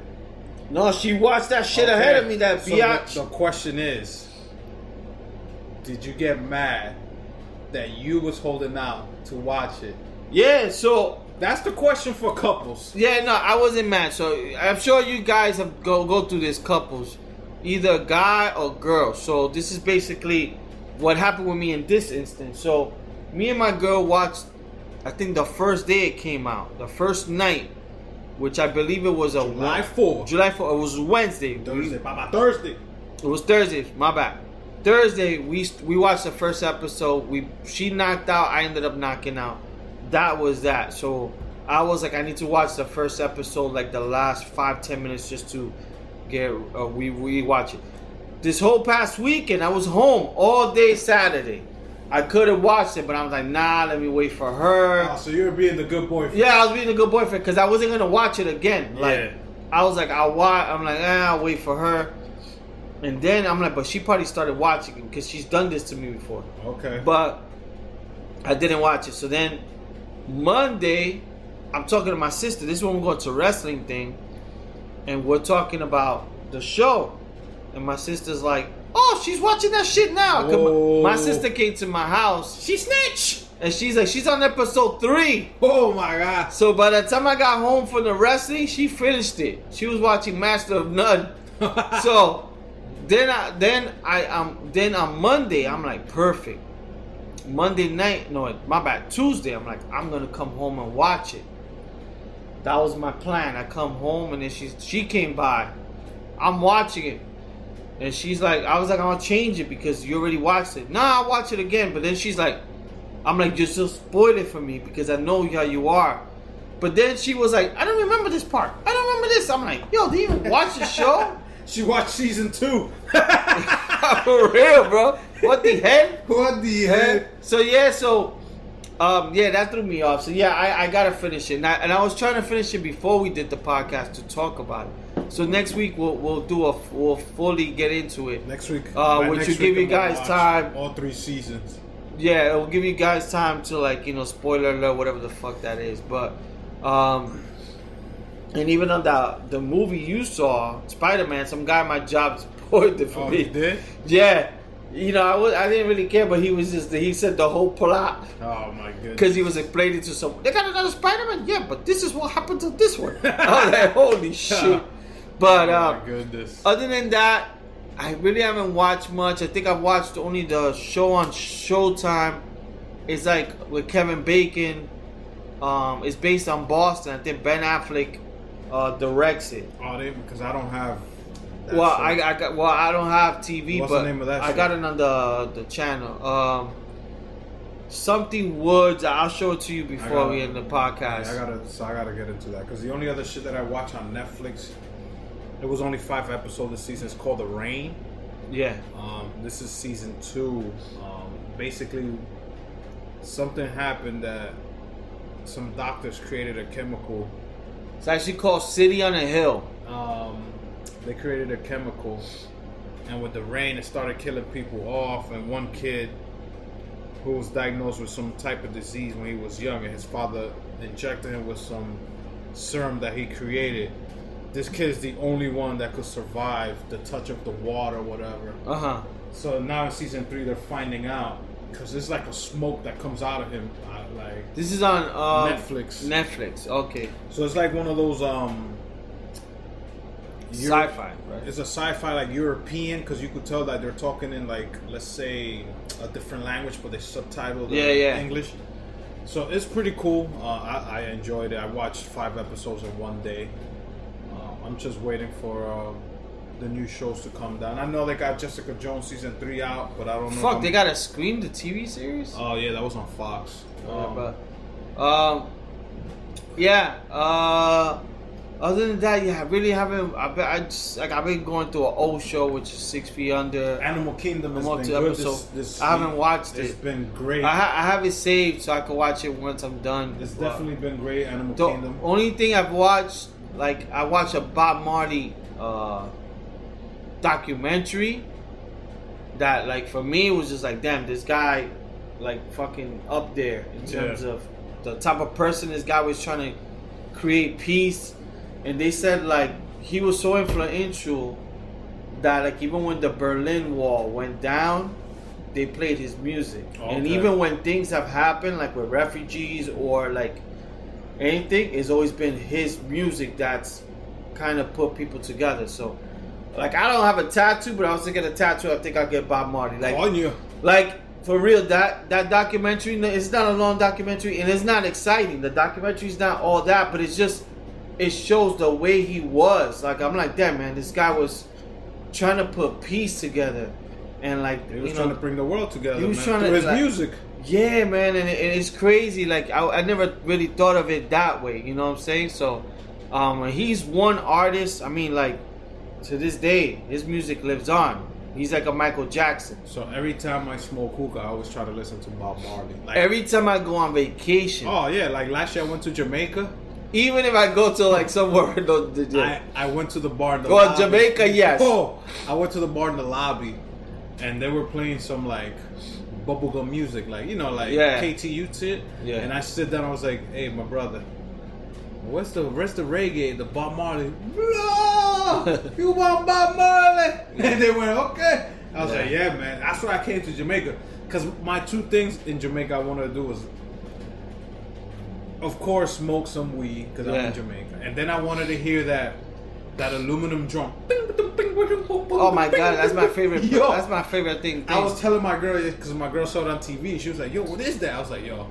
no, she watched that shit Okay, ahead of me. That so biatch. The, the question is, did you get mad that you was holding out to watch it? yeah, so That's the question for couples. Yeah, no, I wasn't mad. So I'm sure you guys have go go through this couples, either guy or girl. So this is basically what happened with me in this instance. So me and my girl watched. I think the first day it came out, the first night, which I believe it was a July 4th. July 4th. It was Wednesday. Thursday, Papa. Thursday. It was Thursday. My bad. Thursday we we watched the first episode. We she knocked out. I ended up knocking out. That was that. So I was like, I need to watch the first episode, like the last five ten minutes, just to get uh, we we watch it. This whole past weekend, I was home all day Saturday. I could have watched it, but I was like, nah, let me wait for her. Oh, so you're being the good boyfriend. Yeah, I was being a good boyfriend because I wasn't gonna watch it again. Like Yeah. I was like, I'll watch. I'm like, ah, I'll wait for her. And then I'm like, but she probably started watching it because she's done this to me before. Okay. But I didn't watch it. So then Monday, I'm talking to my sister. This is when we're going to wrestling thing, and we're talking about the show. And my sister's like, "Oh, she's watching that shit now." Whoa. My, my sister came to my house. She snitched, and she's like, she's on episode three. oh my god. So by the time I got home from the wrestling, she finished it. She was watching Master of None. so then I then I um then on Monday I'm like perfect. Monday night, no, my bad. Tuesday, I'm like I'm gonna come home and watch it. That was my plan. I come home and then she she came by. I'm watching it. And she's like, I was like, I'll change it because you already watched it. Nah, I'll watch it again. But then she's like, I'm like, just still spoil it for me because I know how you are. But then she was like, I don't remember this part. I don't remember this. I'm like, yo, do you even watch the show? she watched season two. For real, bro. What the heck? what the heck? So yeah, so um, yeah, that threw me off. So yeah, I, I gotta finish it, and I, and I was trying to finish it before we did the podcast to talk about it. So next week we'll we'll do a we'll fully get into it. Next week. Uh, which will give you guys time. All three seasons. Yeah, it will give you guys time to like you know spoiler alert whatever the fuck that is. But um, and even on the the movie you saw Spider Man, some guy at my job spoiled it for Oh, me. did? Yeah, you know I was I didn't really care, but he was just he said the whole plot. Oh my goodness. Because he was explaining to someone, they got another Spider-Man. Yeah, but this is what happened to this one. I was like, holy shit! But oh uh, my goodness. other than that, I really haven't watched much. I think I've watched only the show on Showtime. It's like with Kevin Bacon. Um, it's based on Boston. I think Ben Affleck uh, directs it. oh, they because I don't have. That Well. I, I got well, I don't have TV, What's the but name of that I show? got it on the the channel. Um, something Woods. I'll show it to you before gotta- we end the podcast. I gotta, so I gotta get into that because the only other shit that I watch on Netflix, it was only five episodes this season. It's called The Rain. yeah. Um, this is season two. Um, basically, something happened that some doctors created a chemical. It's actually called City on a Hill. Um, they created a chemical, and with the rain, it started killing people off. And one kid who was diagnosed with some type of disease when he was young, and his father injected him with some serum that he created. This kid is the only one that could survive the touch of the water, whatever. Uh huh. So now in season three, they're finding out because there's like a smoke that comes out of him, uh, like This is on uh, Netflix. Netflix. Okay. so it's like one of those um Euro- Sci-fi, right? It's a sci-fi like European because you could tell that they're talking in like let's say a different language, but they subtitled Yeah, yeah. English. So it's pretty cool. Uh, I, I enjoyed it. I watched five episodes in one day. Uh, I'm just waiting for uh, the new shows to come down. I know they got Jessica Jones season three out, but I don't know. Fuck, they got a Scream the TV series. Oh yeah, that was on Fox. Yeah, Um, but um, yeah. Other than that, yeah, I really haven't. I, be- I just like I've been going through an old show, which is Six Feet Under. Animal Kingdom has been good. This, this I haven't watched It's it. It's been great. I, ha- I have it saved so I can watch it once I'm done. it's But definitely been great. Animal Kingdom. the Kingdom. only thing I've watched, like I watched a Bob Marley uh, documentary. That like for me was just like damn this guy, like fucking up there in terms Yeah. of the type of person this guy was trying to create peace, and they said like he was so influential that like even when the Berlin Wall went down, they played his music, and even when things have happened like with refugees or like anything, it's always been his music that's kind of put people together. So. Like I don't have a tattoo, but I was thinking a tattoo. I think I'll get Bob Marley. Like on you. like for real, that that documentary, it's not a long documentary, and it's not exciting. The documentary's not all that, but it's just it shows the way he was. Like I'm like, damn man, this guy was trying to put peace together, and like He was trying know, to bring the world together. he was man, trying to, his like- music. yeah, man, and, it, and it's crazy. Like I, I never really thought of it that way. You know what I'm saying? So, um, he's one artist. I mean, like to this day, his music lives on. He's like a Michael Jackson. So every time I smoke hookah, I always try to listen to Bob Marley. Like, Every time I go on vacation, oh yeah, like last year I went to Jamaica. Even if I go to like somewhere, the- I, I went to the bar in the Well, lobby. Jamaica, yes. Oh, I went to the bar in the lobby, and they were playing some like bubblegum music, like you know, like Yeah. KTU shit. Yeah. And I sit down, I was like, "Hey, my brother, what's the where's the reggae, the Bob Marley? No, you want Bob Marley?" And they went, "Okay." I was Yeah. like, "Yeah, man." That's why I came to Jamaica, because my two things in Jamaica I wanted to do was. Of course, smoke some weed because I'm in Jamaica, and then I wanted to hear that that aluminum drum. oh my god, that's my favorite. Yo. That's my favorite thing. I was telling my girl because my girl saw it on TV. She was like, "Yo, what is that?" I was like, "Yo,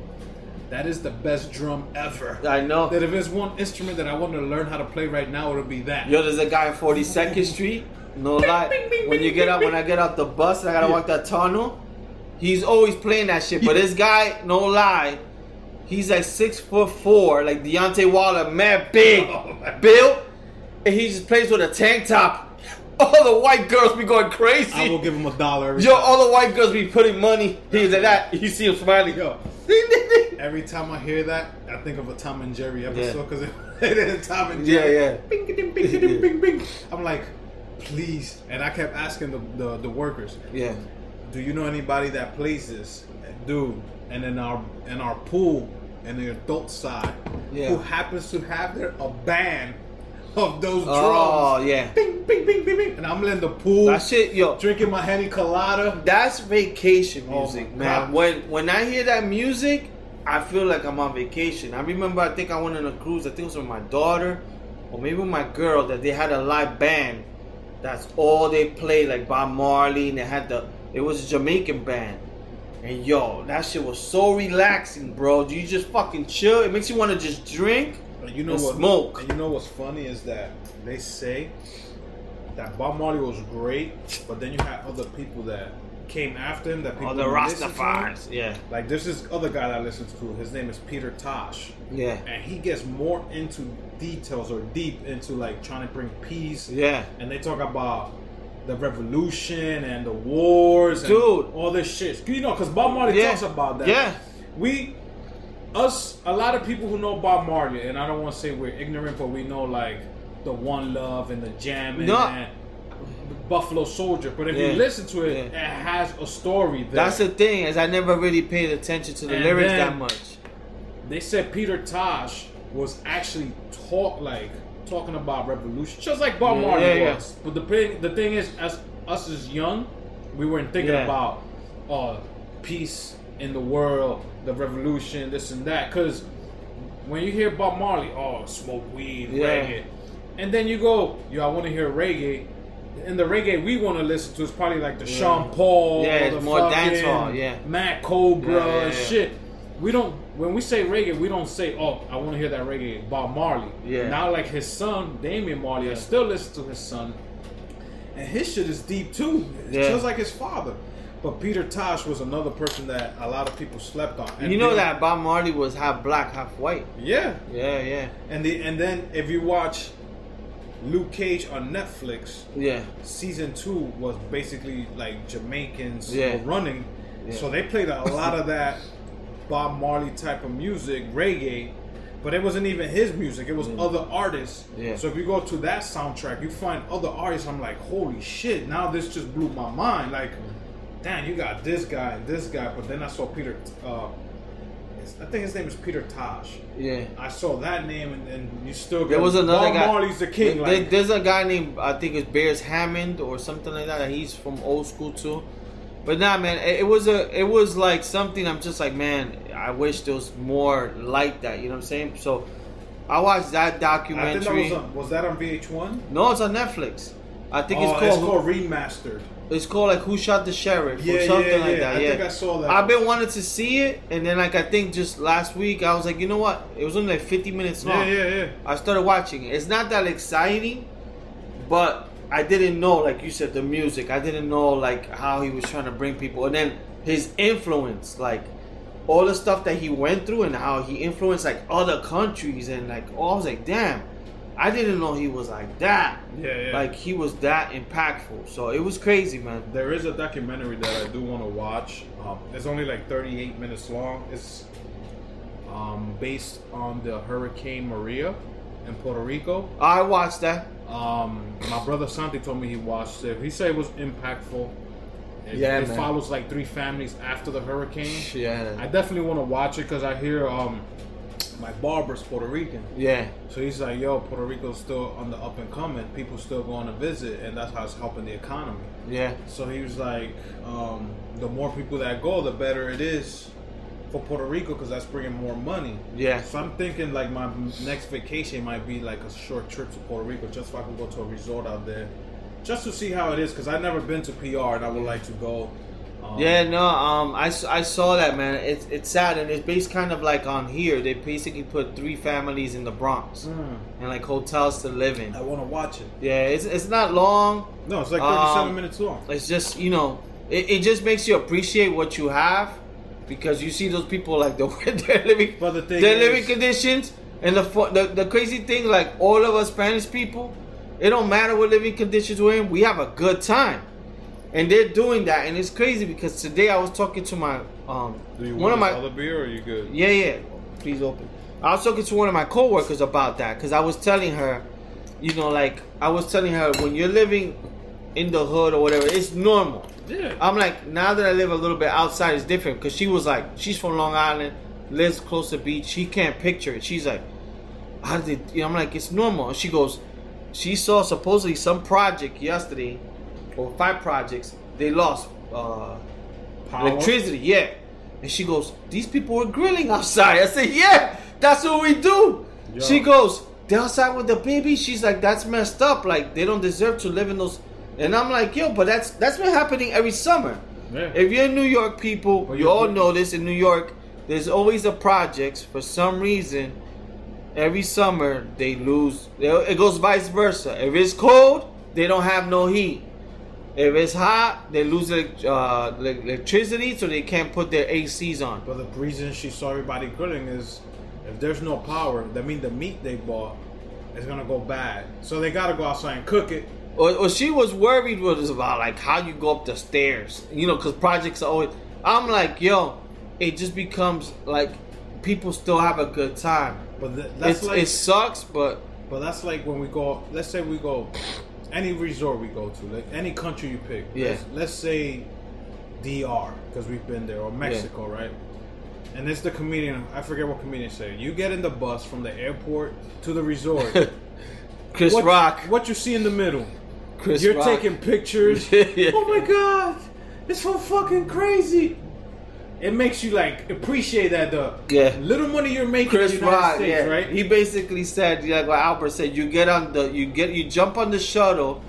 that is the best drum ever." I know. That if there's one instrument that I want to learn how to play right now, it'll be that. Yo, there's a guy on 42nd Street. No lie. When you get out, when. I get out the bus, and I gotta Yeah. walk that tunnel. He's always playing that shit. But this guy, no lie, he's like six foot four, like Deontay Waller, mad big, Oh, built, and he just plays with a tank top. All the white girls be going crazy. I will give him a dollar. Every Yo, time. all the white girls be putting money. He's like that. You see him smiling. Yo, every time I hear that, I think of a Tom and Jerry episode because it is Tom and Jerry. yeah. yeah. Bing, bing, bing, bing, bing, bing. I'm like, please, and I kept asking the, the the workers, Yeah. do you know anybody that plays this dude and in our in our pool in the adult side Yeah. who happens to have there a band of those oh, drums Oh yeah. bing bing bing bing bing and i'm in the pool That shit, yo. drinking my henny colada That's vacation Oh music, my man. God. When when I hear that music, I feel like I'm on vacation. I remember I think I went on a cruise, I think it was with my daughter or maybe with my girl that they had a live band. That's all they played, like Bob Marley, and they had the it was a Jamaican band. And yo, that shit was so relaxing, bro. You just fucking chill. It makes you want to just drink. And you know And what smoke. and you know what's funny is that they say that bob marley was great but then you had other people that came after him that people All the didn't listen to. Rastafari's. Yeah. like there's this other guy that I listen to his name is peter tosh Yeah. and he gets more into details or deep into like trying to bring peace Yeah. and they talk about the revolution and the wars and Dude. all this shit you know because bob marley Yeah. talks about that Yeah. we us a lot of people who know bob marley and i don't want to say we're ignorant but we know like the one love and the jam and, No. and buffalo soldier but if Yeah. you listen to it it has a story there. That's the thing, is I never really paid attention to the And lyrics that much. they said Peter Tosh was actually taught like talking about revolution, just like Bob Yeah, Marley yeah, yeah. was. But the thing, the thing is, as us as young, we weren't thinking Yeah. about uh, peace in the world, the revolution, this and that. Because when you hear Bob Marley, oh, smoke weed, Yeah. reggae. And then you go, yo, I want to hear reggae. And the reggae we want to listen to is probably like the Yeah. Sean Paul, Yeah, or it's the more dancehall, yeah. Mad Cobra, Yeah, yeah, and yeah. shit. We don't when we say reggae, we don't say, oh, I want to hear that reggae, Bob Marley. Yeah. Now, like his son, Damian Marley, I still listen to his son, and his shit is deep too, Yeah. just like his father. But Peter Tosh was another person that a lot of people slept on. And you know that Bob Marley was half black, half white. Yeah, Yeah, yeah, and the and then if you watch Luke Cage on Netflix, yeah. season two was basically like Jamaicans Yeah. running, Yeah. so they played a lot of that Bob Marley type of music, reggae. But it wasn't even his music; it was other artists. Yeah. So if you go to that soundtrack, you find other artists. I'm like, holy shit! Now this just blew my mind. Like, damn, you got this guy and this guy. But then I saw Peter. Uh, I think his name is Peter Tosh. Yeah. I saw that name, and, and you still. There got- was another Bob guy. Marley's the king. There- like, there's a guy named I think it's Beres Hammond or something like that. He's from old school too. But nah, man, it, it was a it was like something. I'm just like, man, I wish there was more like that. You know what I'm saying? So I watched that I think that documentary. was on, was that on VH1? no, it's on Netflix. I think oh, it's called remastered. it's called like Who Shot the Sheriff Yeah, or something yeah, like yeah. that. I yeah, think I saw that. I've been wanting to see it, and then like I think just last week I was like, you know what? It was only like 50 minutes long. Yeah, yeah, yeah. I started watching it. It's not that exciting, but I didn't know, like you said, the music. I didn't know like how he was trying to bring people, and then his influence, like all the stuff that he went through, and how he influenced like other countries, and like oh, I was like, damn, I didn't know he was like that. Yeah, yeah. Like he was that impactful. So it was crazy, man. There is a documentary that I do want to watch. Um, it's only like 38 minutes long. It's um, based on the Hurricane Maria in Puerto Rico. I watched that. Um, my brother Santi told me he watched it. He said it was impactful. It, Yeah, it man. follows like three families after the hurricane. Yeah. I definitely want to watch it because I hear um, my barber's Puerto Rican. Yeah. So he's like, yo, Puerto Rico's still on the up and coming. People still going to visit, and that's how it's helping the economy. Yeah. So he was like, um, the more people that go, the better it is for Puerto Rico because that's bringing more money. Yeah. So I'm thinking like my next vacation might be like a short trip to Puerto Rico just so I can go to a resort out there, just to see how it is because I've never been to PR and I would like to go. Um, Yeah, no, um, I, I saw that man. It's it's sad and it's based kind of like on here. They basically put three families in the Bronx mm, and like hotels to live in. I want to watch it. Yeah, it's it's not long. No, it's like 37 Um, minutes long. It's just you know, it, it just makes you appreciate what you have because you see those people like the they're living, But the thing their is- living conditions, and the, the the crazy thing like all of us Spanish people, it don't matter what living conditions we're in, we have a good time, and they're doing that, and it's crazy because today I was talking to my um Do you one want of my other beer or are you good? yeah, yeah. Please open. I was talking to one of my coworkers about that because I was telling her, you know, like I was telling her when you're living in the hood or whatever, it's normal. Yeah. I'm like, now that I live a little bit outside, it's different because she was like, she's from Long Island, lives close to beach. She can't picture it. She's like, how did? You know, I'm like, it's normal. And she goes, she saw supposedly some project yesterday, or five projects. They lost uh, Power? electricity. Yeah, and she goes, these people were grilling outside. I said, yeah, that's what we do. Yo. She goes, they're outside with the baby. She's like, that's messed up. Like they don't deserve to live in those. And I'm like, yo, but that's that's been happening every summer. Yeah. If you're in New York, people, Well, you all put- know this. In New York, there's always a projects for some reason. Every summer they lose. It goes vice versa. If it's cold, they don't have no heat. If it's hot, they lose uh, electricity, so they can't put their ACs on. But the reason she saw everybody grilling is if there's no power, that means the meat they bought is gonna go bad. So they gotta go outside and cook it. Or, or she was worried was about like how you go up the stairs, you know, because projects are always. I'm like, yo, it just becomes like people still have a good time. But th- that's It's, like, it sucks, but but that's like when we go. Let's say we go any resort we go to, like any country you pick. Yeah. Let's, let's say DR because we've been there, or Mexico, right? And it's the comedian. I forget what comedian said. You get in the bus from the airport to the resort. Chris what, Rock, What you see in the middle? Chris You're Rock. taking pictures. Yeah. Oh my god, it's so fucking crazy. it makes you like appreciate that the Yeah. little money you're making Chris in the United Rock, States, yeah, right? He basically said, like what Albert said, you get on the, you get, you jump on the shuttle,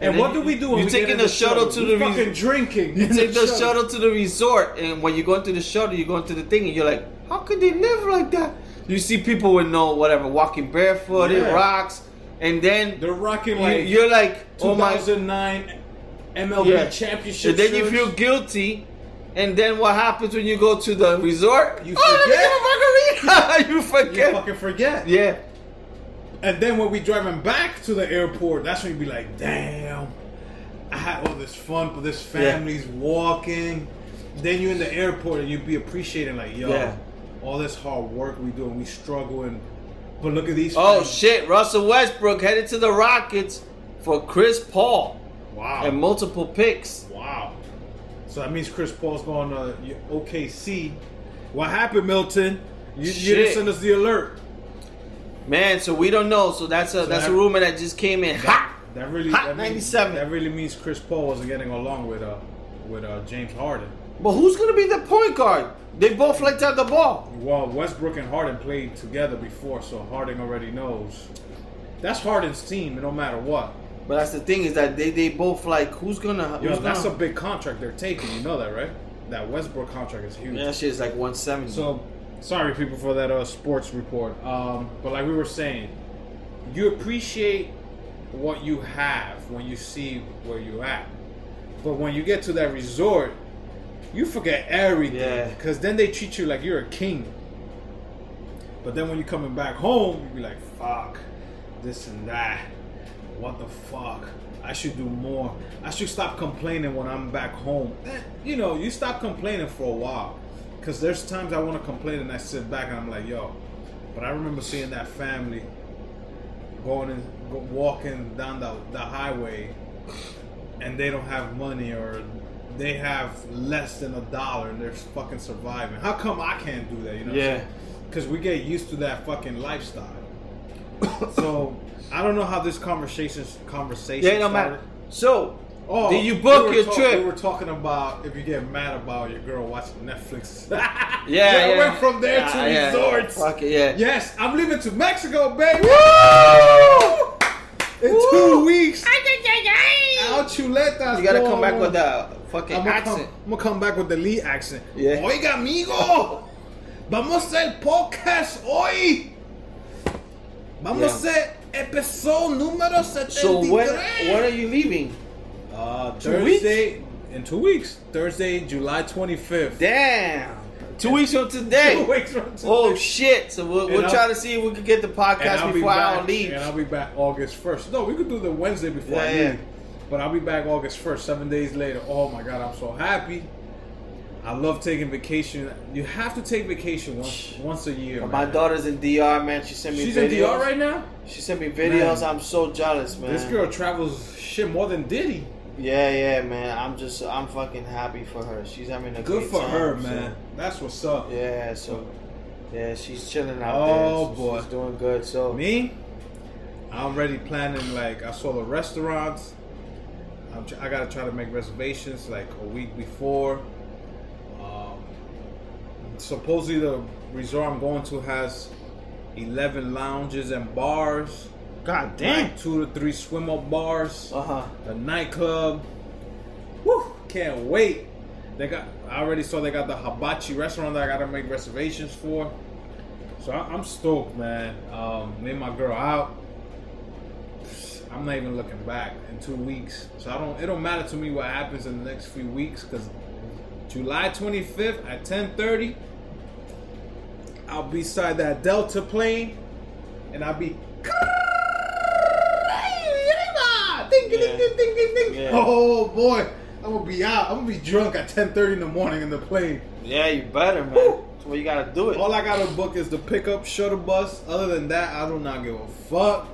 and then what do we do? When You we taking in the, shuttle, to We the fucking res- drinking. You take the shuttle to the resort, and when you go into the shuttle, you go into the thing, and you're like, how could they live like that? You see people with no whatever, walking barefooted, Yeah. rocks, and then They're rocking you, like you're like, oh my, 2009 MLB Yeah. championship. and then you feel guilty. And then what happens when you go to the resort? You oh, let me get a margarita. you you forget. fucking forget. yeah. And then when we driving back to the airport, that's when you be like, damn, I had all this fun, but this family's walking. Then you're in the airport and you'd be appreciating like, yo, Yeah. all this hard work we do and we struggling. But look at these. Oh shit! Russell Westbrook headed to the Rockets for Chris Paul Wow. and multiple picks. wow. So that means Chris Paul's going to OKC. What happened, Milton? You, you didn't send us the alert. Man, so we don't know. So that's a that's that- a rumor that just came in. Ha! That really, Hot that means- 97. that really means Chris Paul wasn't getting along with uh with uh, James Harden. But who's gonna be the point guard? They both like to have the ball. Well, Westbrook and Harden played together before, so Harden already knows. That's Harden's team, no matter what. But that's the thing is that they, they both like who's gonna Yo, who's that's a gonna big contract they're taking. You know that, right? That Westbrook contract is huge. yeah, that shit is like one seventy. So, sorry people for that uh, sports report. Um, but like we were saying, you appreciate what you have when you see where you're at. But when you get to that resort, you forget everything. Yeah. Because then they treat you like you're a king. But then when you're coming back home, you be like, fuck, this and that. What the fuck? I should do more. I should stop complaining when I'm back home. Eh, You know, you stop complaining for a while. Because there's times I want to complain and I sit back and I'm like, yo. But I remember seeing that family going and go, walking down the, the highway and they don't have money or they have less than a dollar and they're fucking surviving. How come I can't do that? You know? Yeah. Because we get used to that fucking lifestyle. so I don't know how this conversation conversation. yeah, no started. matter. So Oh, did you book we your trip? We were talking about if you get mad about your girl watching Netflix. yeah, yeah, I yeah. went from there Yeah, to yeah. resorts. Fuck it, yeah. Yes, I'm leaving to Mexico, baby. Woo! In Woo! two weeks. Al chuletas. You gotta boy. come back with that fucking I'm gonna, accent. come, I'm gonna come back with the Lee accent. Yeah. Oiga, amigo. Vamos a hacer podcast hoy. Vamos Yeah. a hacer episodio número 73. So when when are you leaving? Uh, Two Thursday. In two weeks. Thursday, July 25th. Damn. Two weeks from today. Two weeks from today. Oh shit! So we'll, we'll try to see if we can get the podcast I'll be before back, Al. And I'll be back August 1st. No, we could do the Wednesday before I Yeah, yeah. But I'll be back August 1st, seven days later. Oh my God, I'm so happy. I love taking vacation. You have to take vacation once once a year. My man. daughter's in DR, man. She sent me She's videos. in DR right now? She sent me videos. Man. I'm so jealous, man. This girl travels shit more than Diddy. Yeah, yeah, man. I'm just, I'm fucking happy for her. She's having a Good for time, her, so- man. That's what's up. Yeah, so yeah, she's chilling out Oh, there. boy. she's doing good. So Me, I'm already planning. Like I saw the restaurants. I'm tr- I gotta try to make reservations like a week before. Um, supposedly the resort I'm going to has 11 lounges and bars. God damn. Like two to three swim up bars. Uh huh. The nightclub. Woo! Can't wait. They got. I already saw they got the hibachi restaurant that I gotta make reservations for. So I, I'm stoked, man. Um, me and my girl out. I'm not even looking back in two weeks. So I don't. It don't matter to me what happens in the next few weeks because July 25th at 10:30, I'll be beside that Delta plane, and I'll be. Ding, ding, Yeah. ding, ding, ding, ding. Yeah. Oh boy, I'm gonna be out. I'm gonna be drunk at 10:30 in the morning in the plane. Yeah, you better, man. Woo. That's where you gotta do it. All I gotta book is the pickup shuttle bus. Other than that, I do not give a fuck.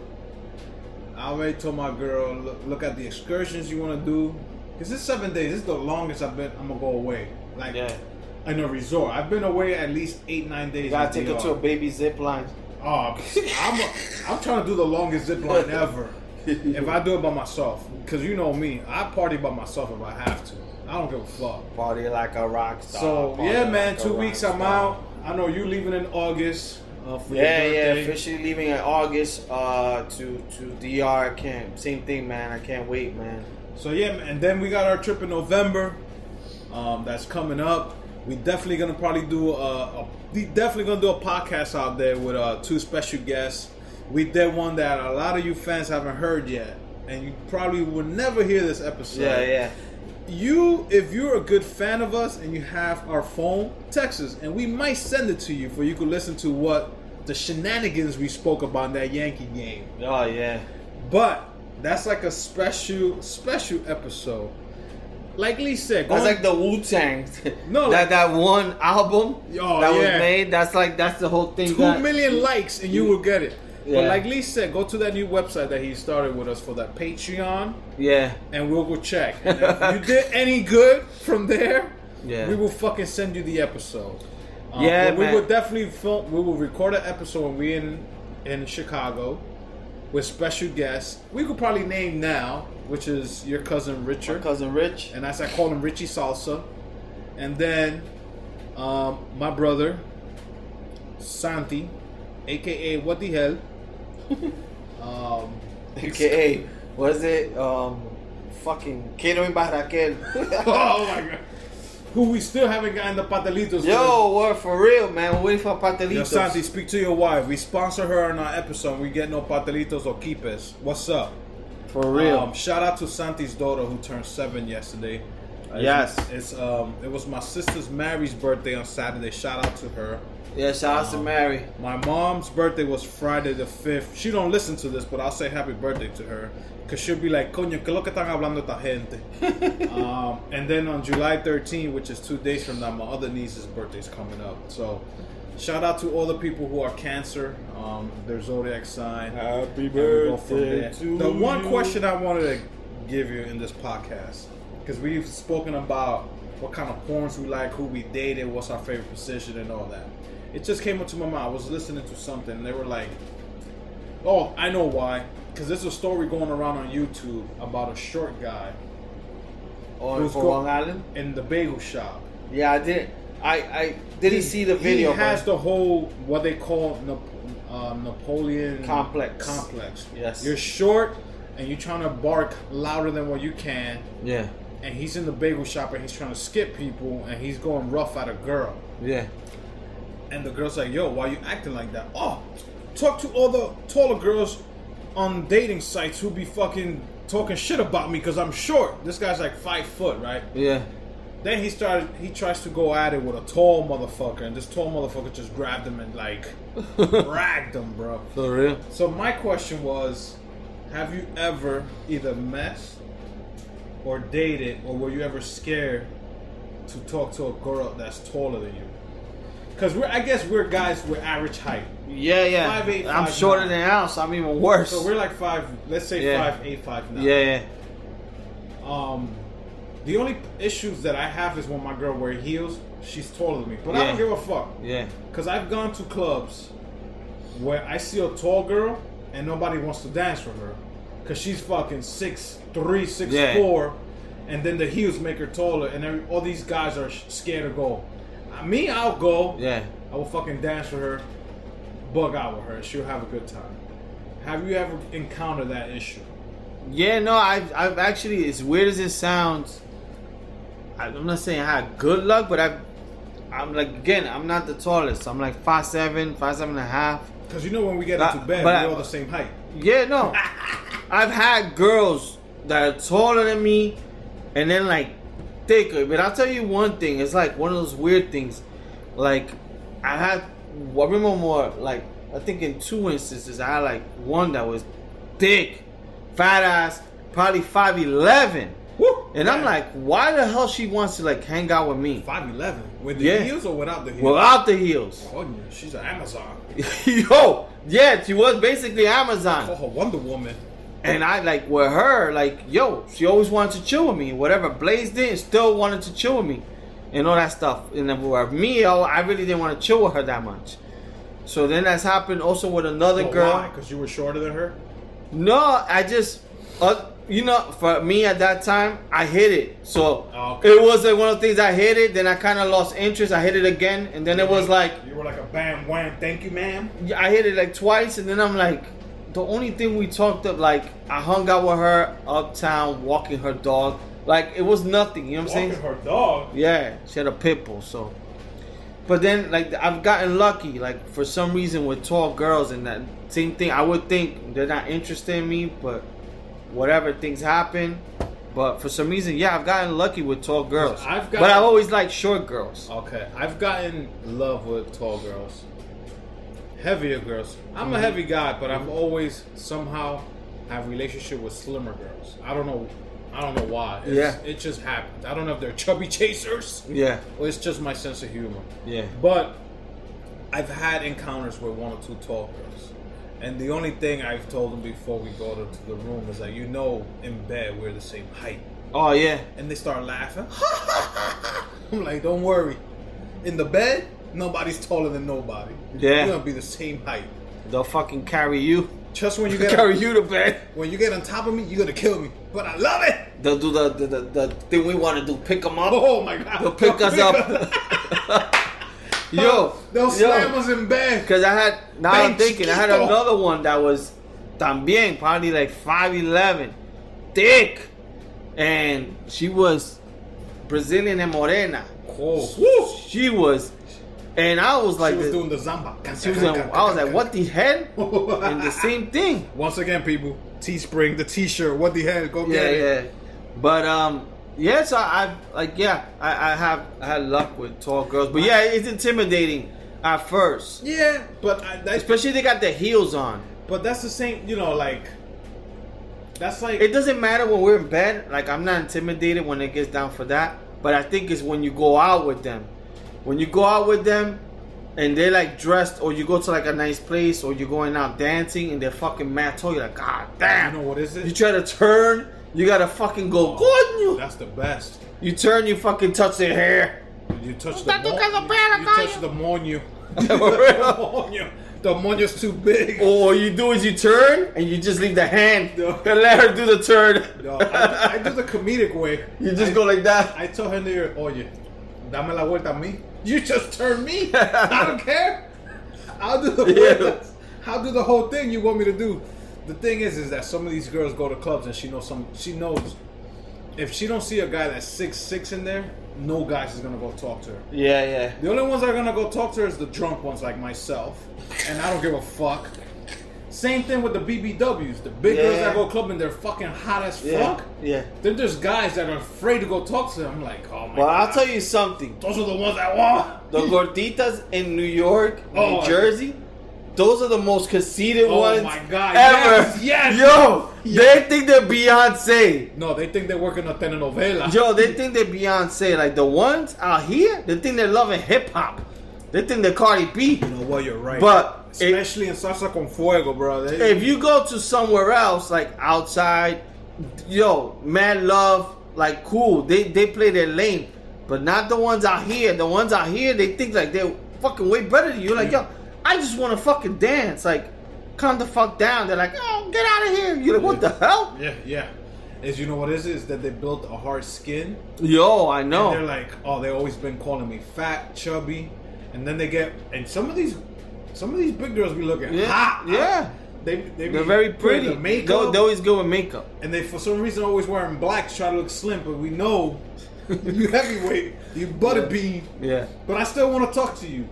I already told my girl, look, look at the excursions you want to do. Cause this seven days. This is the longest I've been. I'm gonna go away. Like Yeah. in a resort. I've been away at least eight nine days. You gotta take her DR. to a baby zip line. Oh, I'm, a, I'm trying to do the longest zip line ever. if I do it by myself, because you know me, I party by myself if I have to. I don't give a fuck. Party like a rock star. So Party yeah, man. like a Two weeks I'm out. I know you leaving in August uh, for Yeah, yeah. Officially leaving in August uh, to to DR. I can't. Same thing, man. I can't wait, man. So yeah, and then we got our trip in November. Um, that's coming up. We definitely gonna probably do a, a we definitely gonna do a podcast out there with uh, two special guests. We did one that a lot of you fans haven't heard yet, and you probably will never hear this episode. Yeah, yeah. You, if you're a good fan of us and you have our phone, text us, and we might send it to you for you could listen to what the shenanigans we spoke about in that Yankee game. Oh yeah. But that's like a special, special episode. Like Lee said, That's like the Wu Tang. No, that like- that one album Oh, that yeah. was made. That's like that's the whole thing. two that- million likes and you will get it. But like Lee said, go to that new website that he started with us for that Patreon, Yeah, and we'll go check. And if you did any good from there, Yeah. we will fucking send you the episode. Um, Yeah, we will definitely film. We will record an episode when we in in Chicago with special guests. We could probably name now, which is your cousin my Richard. cousin Rich. and as I call him Richie Salsa, and then um, my brother Santi, aka what the hell, um, AKA, was it um, fucking catering by Raquel? oh my god, who we still haven't gotten the patelitos. Yo, word for real, man. We're waiting for. Patelitos. Yo, Santi, speak to your wife. We sponsor her on our episode. We get no patelitos or keepers. What's up? for real. Um, shout out to Santi's daughter who turned seven yesterday. Yes. it's, it's um, it was my sister's Mary's birthday on Saturday. Shout out to her. Yeah, shout out to Mary. My mom's birthday was Friday the 5th. She don't listen to this, but I'll say happy birthday to her. Because she'll be like, coño, ¿qué es lo que están hablando esta gente? um, and then on July 13, which is two days from now, my other niece's birthday's coming up. So shout out to all the people who are Cancer, um, their zodiac sign. Happy And we go from birthday to The one you. question I wanted to give you in this podcast, because we've spoken about what kind of porns we like, who we dated, what's our favorite position, and all that. It just came into my mind. I was listening to something, and they were like, "Oh, I know why." Because there's a story going around on YouTube about a short guy Or Who's for go- Long Island. in the bagel shop. Yeah, I didn't. I I didn't see the video. He has but- the whole what they call Nap- uh, Napoleon Complex. Complex. Yes. You're short and you're trying to bark louder than what you can, yeah, and he's in the bagel shop and he's trying to skip people and he's going rough at a girl. yeah, And the girl's like, "Yo, why you acting like that?" Oh, talk to all the taller girls on dating sites who be fucking talking shit about me because I'm short. This guy's like five foot, right? yeah. Then he started. He tries to go at it with a tall motherfucker, and this tall motherfucker just grabbed him and like ragged him, bro. For real. So my question was, have you ever either met or dated, or were you ever scared to talk to a girl that's taller than you? Because we're, I guess we're guys with average height. Yeah, yeah. Five, eight, I'm shorter nine. than so I'm even worse. So we're like five. Let's say Yeah. five eight, five nine. yeah, yeah. Um, the only issues that I have is when my girl wear heels. She's taller than me, but I don't give a fuck. Yeah. Cause I've gone to clubs where I see a tall girl and nobody wants to dance with her, cause she's fucking six three, six Yeah. four, and then the heels make her taller, and every, all these guys are scared to go. Me, I'll go. Yeah. I will fucking dance with her, bug out with her, and she'll have a good time. Have you ever encountered that issue? Yeah, no, I've, I've actually, as weird as it sounds, I- I'm not saying I had good luck, but I've, I'm like, again, I'm not the tallest. I'm like five seven, five seven and a half. Cause you know when we get But- into bed, we're all the same height. Yeah, no. I've had girls that are taller than me and then like thicker. But I'll tell you one thing, it's like one of those weird things. Like I had I remember more like I think in two instances I had like one that was thick, fat ass, probably five eleven. Woo! And I'm like, why the hell she wants to like hang out with me? five eleven with the Yeah. heels or without the heels? Without the heels. Oh, yeah, she's an Amazon. Yo, yeah, she was basically Amazon. Call her Wonder Woman. And I like with her, like, yo, she always wanted to chill with me. Whatever Blaze did, still wanted to chill with me. And all that stuff. And then with me, I really didn't want to chill with her that much. So then that's happened also with another girl. Because you were shorter than her. No, I just, uh, you know, for me at that time, I hit it. So Oh, okay. it was like one of the things I hit it. Then I kind of lost interest. I hit it again, and then it was like You were like a bam wham, thank you, ma'am. I hit it like twice, and then I'm like, the only thing we talked of, like I hung out with her uptown, walking her dog. Like it was nothing. You know what I'm Walking saying? her dog. Yeah, she had a pit bull. So, but then like I've gotten lucky. Like for some reason with tall girls and that same thing, I would think they're not interested in me, but whatever things happen. But for some reason, yeah, I've gotten lucky with tall girls. I've got- but I've always liked short girls. Okay, I've gotten love with tall girls, heavier girls. I'm Mm-hmm. a heavy guy, but I've always somehow have relationship with slimmer girls. I don't know. I don't know why. It's, Yeah. it just happens. I don't know if they're chubby chasers Yeah, or it's just my sense of humor. yeah. But I've had encounters with one or two tall girls. And the only thing I've told them before we go to, to the room is that you know in bed we're the same height. Oh yeah, And they start laughing. I'm like, don't worry. In the bed, nobody's taller than nobody. Yeah. We're gonna be the same height. they'll fucking carry you, Just when you get carry you to bed. when you get on top of me, you're gonna kill me. But I love it. They'll do the the, the, the thing we want to do, pick them up. Oh my god. They'll pick us up. yo, They'll yo. slam us in bed. Because I had, now I'm thinking, I had another one that was también, probably like 5'11, thick. And she was Brazilian and morena. Oh. She was, and I was like, she was the- doing the zamba. she was in- I was like, what the hell? And the same thing. Once again, people, Teespring, the T-shirt. What the hell? Go Yeah, get it. yeah. But um, yes, I, I like yeah, I, I have I had luck with tall girls, but yeah, it's intimidating at first, Yeah, but I, especially they got their heels on. but that's the same. You know, like that's like It doesn't matter when we're in bed. Like I'm not intimidated when it gets down for that. But I think it's when you go out with them. When you go out with them and they're like dressed or you go to like a nice place or you're going out dancing and they're fucking mad tall, you're like, God you damn. know what is it? You try to turn, you gotta fucking go, coño. That's the best. You turn, you fucking touch their hair. You touch the Está mo- you, you touch the moño. For. The moño's too big. Or what you do is you turn and you just leave the hand No. and let her do the turn. No, I, I do the comedic way. You just I, go like that. I tell her in the ear, oye, dame la vuelta a mí. You just turn me. I don't care. I'll do the Yeah. I'll do the whole thing you want me to do. The thing is, is that some of these girls go to clubs and she knows some. She knows if she don't see a guy that's six six in there, no guys is gonna go talk to her. Yeah, yeah. The only ones that are gonna go talk to her is the drunk ones like myself, and I don't give a fuck. Same thing with the BBWs, the big girls that go clubbing, they're fucking hot as Yeah. fuck. Yeah. Then there's guys that are afraid to go talk to them. I'm like, oh my Well, god. I'll tell you something. those are the ones that want. The gorditas in New York, Oh, New Jersey, those are the most conceited Oh ones my God, ever. yes, yes. Yo, they think they're Beyonce. No, they think they're working a telenovela. Yo, they think they're Beyonce. Like the ones out here, they think they're Love & Hip Hop. They think they're Cardi B. You know what? You're right. But especially in salsa con fuego, bro. They, if you go to somewhere else, like outside, yo, mad love, like cool, they they play their lane, but not the ones out here. The ones out here, they think like they're fucking way better than you. Like yo, I just want to fucking dance. Like, calm the fuck down. They're like, oh, get out of here. You're like, what the hell? yeah, yeah. Is you know what it is? Is that they built a hard skin. Yo, I And they're like, oh, they always been calling me fat, chubby, and then they get and some of these, some of these big girls be looking Yeah, hot. yeah. They, they They're very pretty. The They makeup, they always go with makeup. and they for some reason always wearing black to try to look slim, but we know you heavyweight, you butterbean. Yeah. But I still want to talk to you.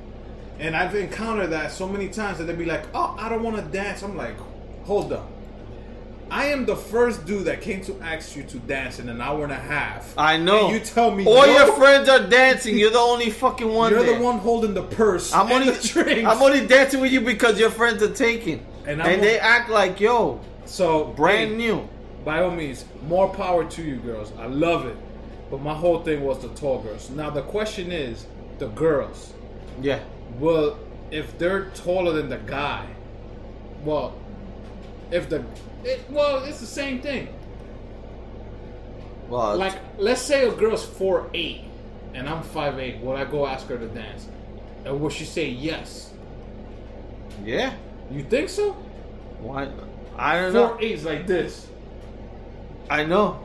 And I've encountered that so many times that they'd be like, oh, I don't want to dance. I'm like, hold up. I am the first dude that came to ask you to dance in an hour and a half. I know. And you tell me all no. your friends are dancing. You're the only fucking one. You're there. the one holding the purse. I'm only. I'm only dancing with you because your friends are taking, And and, they act like yo, so brand hey, new. By all means, more power to you girls. I love it. But my whole thing was the tall girls. Now the question is, the girls. Yeah, Well, if they're taller than the guy, well, if the it, well, it's the same thing. well, Like, let's say a girl's four eight, and I'm five eight. Would I go ask her to dance? And would she say yes? yeah. You think so? Why? I don't Four know. eights like this. I know.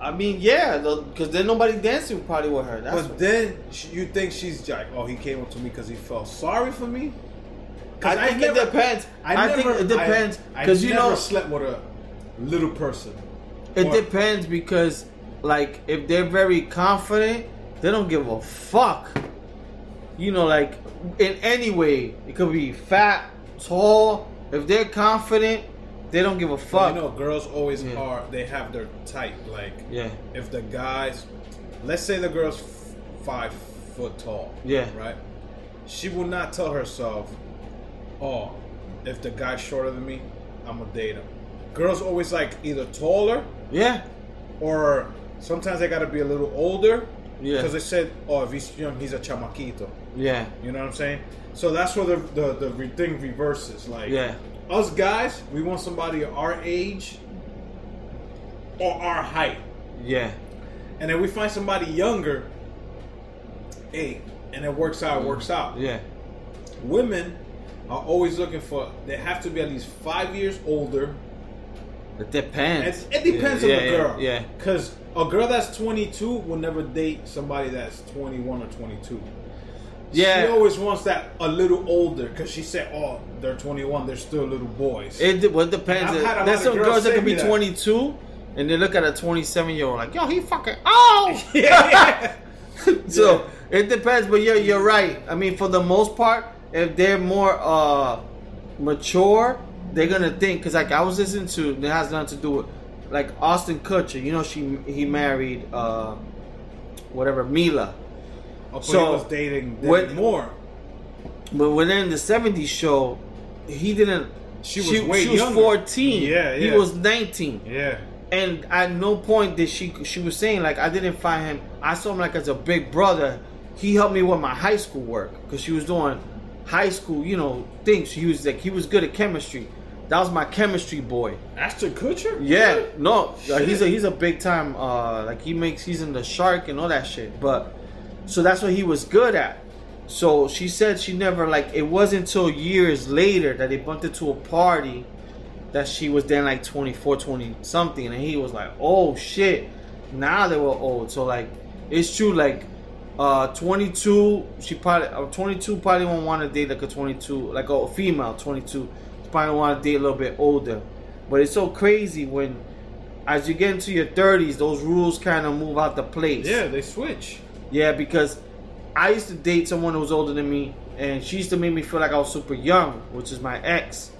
I mean, yeah, because then nobody dancing probably with her. That's But what- then you think she's like, oh, he came up to me because he felt sorry for me. I think it depends. I, think it depends I- I because you never know slept with a little person. it Or- depends because like if they're very confident, they don't give a fuck. You know, like in any way, it could be fat, tall. If they're confident, they don't give a fuck. You know, girls always Yeah. are. They have their type. Like, yeah, if the guys, let's say the girl's f- five foot tall. Yeah. Right. She will not tell herself, "Oh, if the guy's shorter than me, I'm gonna date him." Girls always like either taller yeah, or sometimes they gotta be a little older. Yeah. Because they said, "Oh, if he's young, he's a chamaquito." yeah, You know what I'm saying? So that's where the the, the re- thing reverses. Like, yeah, us guys, we want somebody our age or our height. yeah, And then we find somebody younger, hey, and it works out, it works out. yeah, Women are always looking for, they have to be at least five years older. It It, depends. it depends yeah, on the girl. Yeah, Because a girl that's 22 will never date somebody that's 21 or 22. Yeah. She always wants that a little older because she said, oh, they're 21, they're still little boys. It well, it depends. I've had a lot There's some girls girls that can be that. 22 and they look at a 27 year old like, yo, he fucking oh. yeah. so it depends, but you're you're right. I mean, for the most part, if they're more uh mature, they're gonna think. Cause like I was listening to, it has nothing to do with like Austin Kutcher. You know, she he married uh whatever Mila. Oh, So, he was dating, dating what- more. But when in the '70s show, he didn't. She was way she was younger. 14. Yeah, He was 19. Yeah. And at no point did she she was saying like I didn't find him. I saw him like as a big brother. He helped me with my high school work because she was doing high school, you know, things. He was like he was good at chemistry. That was my chemistry boy. Ashton Kutcher? Yeah, no, uh, he's a he's a big time. Uh, like he makes he's in the Shark and all that shit. But so that's what he was good at. So she said she never like it wasn't until years later that they bumped into a party that she was then like 24, 20 something, and he was like, oh shit. Now they were old. So like it's true. Like uh 22, she probably uh, 22 probably won't want to date like a 22, like a female 22. Probably want to date a little bit older. But it's so crazy when, as you get into your 30s, those rules kind of move out the place. Yeah, they switch. Yeah, because I used to date someone who was older than me, and she used to make me feel like I was super young, which is my ex.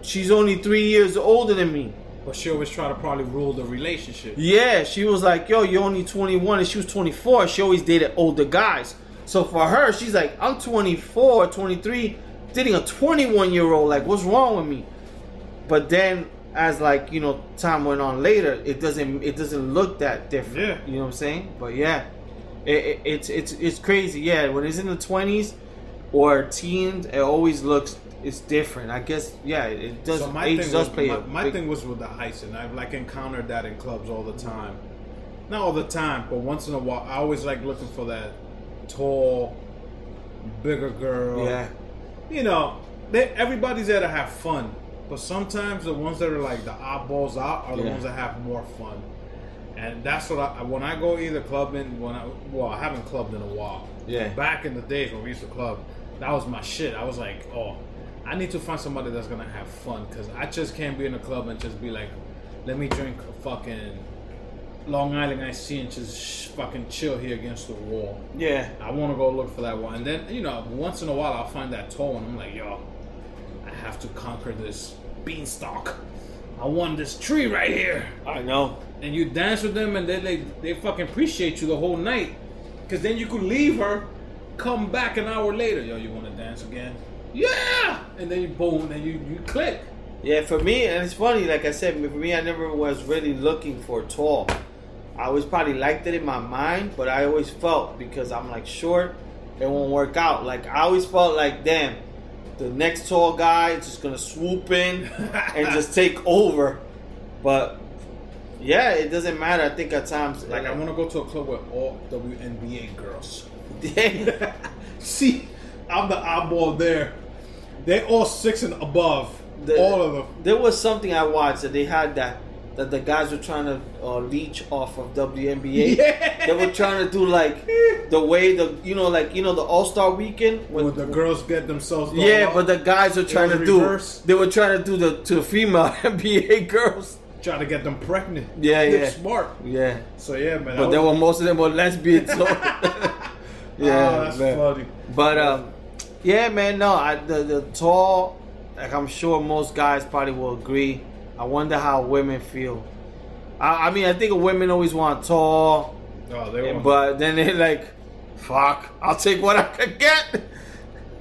She's only three years older than me. But she always try to probably rule the relationship. Yeah, she was like, yo, you're only 21, and she was 24. She always dated older guys. So for her, she's like, I'm 24, 23, dating a 21 year old. Like, what's wrong with me? But then, as like you know, time went on later, it doesn't it doesn't look that different. Yeah. you know what I'm saying? But yeah, it, it, it's it's it's crazy. Yeah, when it's in the 20s or teens, it always looks it's different. I guess yeah, it does. So my age thing does was, play my, my big- thing was with the heights, and I've like encountered that in clubs all the time. Not all the time, but once in a while, I always like looking for that tall, bigger girl. Yeah, You know, they, everybody's there to have fun, but sometimes the ones that are like the oddballs out are the Yeah. ones that have more fun. And that's what I when I go either clubbing when I well I haven't clubbed in a while. Yeah. Back in the days when we used to club, that was my shit. I was like, oh, I need to find somebody that's gonna have fun because I just can't be in a club and just be like, let me drink a fucking Long Island iced tea and just sh- fucking chill here against the wall. yeah, I want to go look for that one. And then, you know, once in a while I'll find that toe and I'm like, yo, I have to conquer this beanstalk. I want this tree right here. I know. And you dance with them and they they, they fucking appreciate you the whole night. Because then you could leave her, come back an hour later. Yo, you want to dance again? Yeah! And then you boom, and you, you click. Yeah, for me, and it's funny. Like I said, for me, I never was really looking for tall. I always probably liked it in my mind, but I always felt because I'm like short, it won't work out. Like I always felt like, damn, the next tall guy is just gonna swoop in and just take over. But yeah, it doesn't matter. I think at times, Like, I uh, want to go to a club with all WNBA girls. See, I'm the oddball there. They all six and above. the, all of them. there was something I watched that they had that that the guys were trying to uh, leech off of WNBA. Yeah. They were trying to do like the way the you know like you know the All Star Weekend When the girls get themselves. yeah, out, but the guys were trying to do they were trying to do the to the female NBA girls. trying to get them pregnant. Yeah, They're yeah. smart. Yeah, So yeah, man. but there were most of them were lesbians. So yeah, oh, that's man. funny. But um, yeah, man, no, I, the the tall, like I'm sure most guys probably will agree. I wonder how women feel. I, I mean, I think women always want tall, Oh, they were. but then they like, fuck, I'll take what I can get.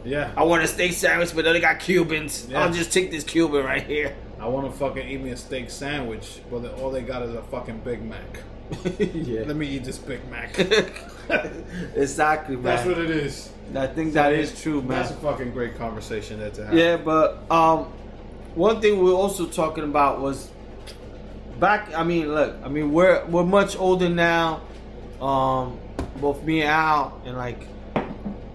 yeah, I want a steak sandwich, but then they got Cubans. Yeah. I'll just take this Cuban right here. I want to fucking eat me a steak sandwich, but all they got is a fucking Big Mac. yeah, Let me eat this Big Mac. exactly, man. That's what it is. I think that is true, man. That's a fucking great conversation there to have. Yeah, but um, one thing we are also talking about was back. I mean, look, I mean, we're we're much older now. Um, both me and Al, and like,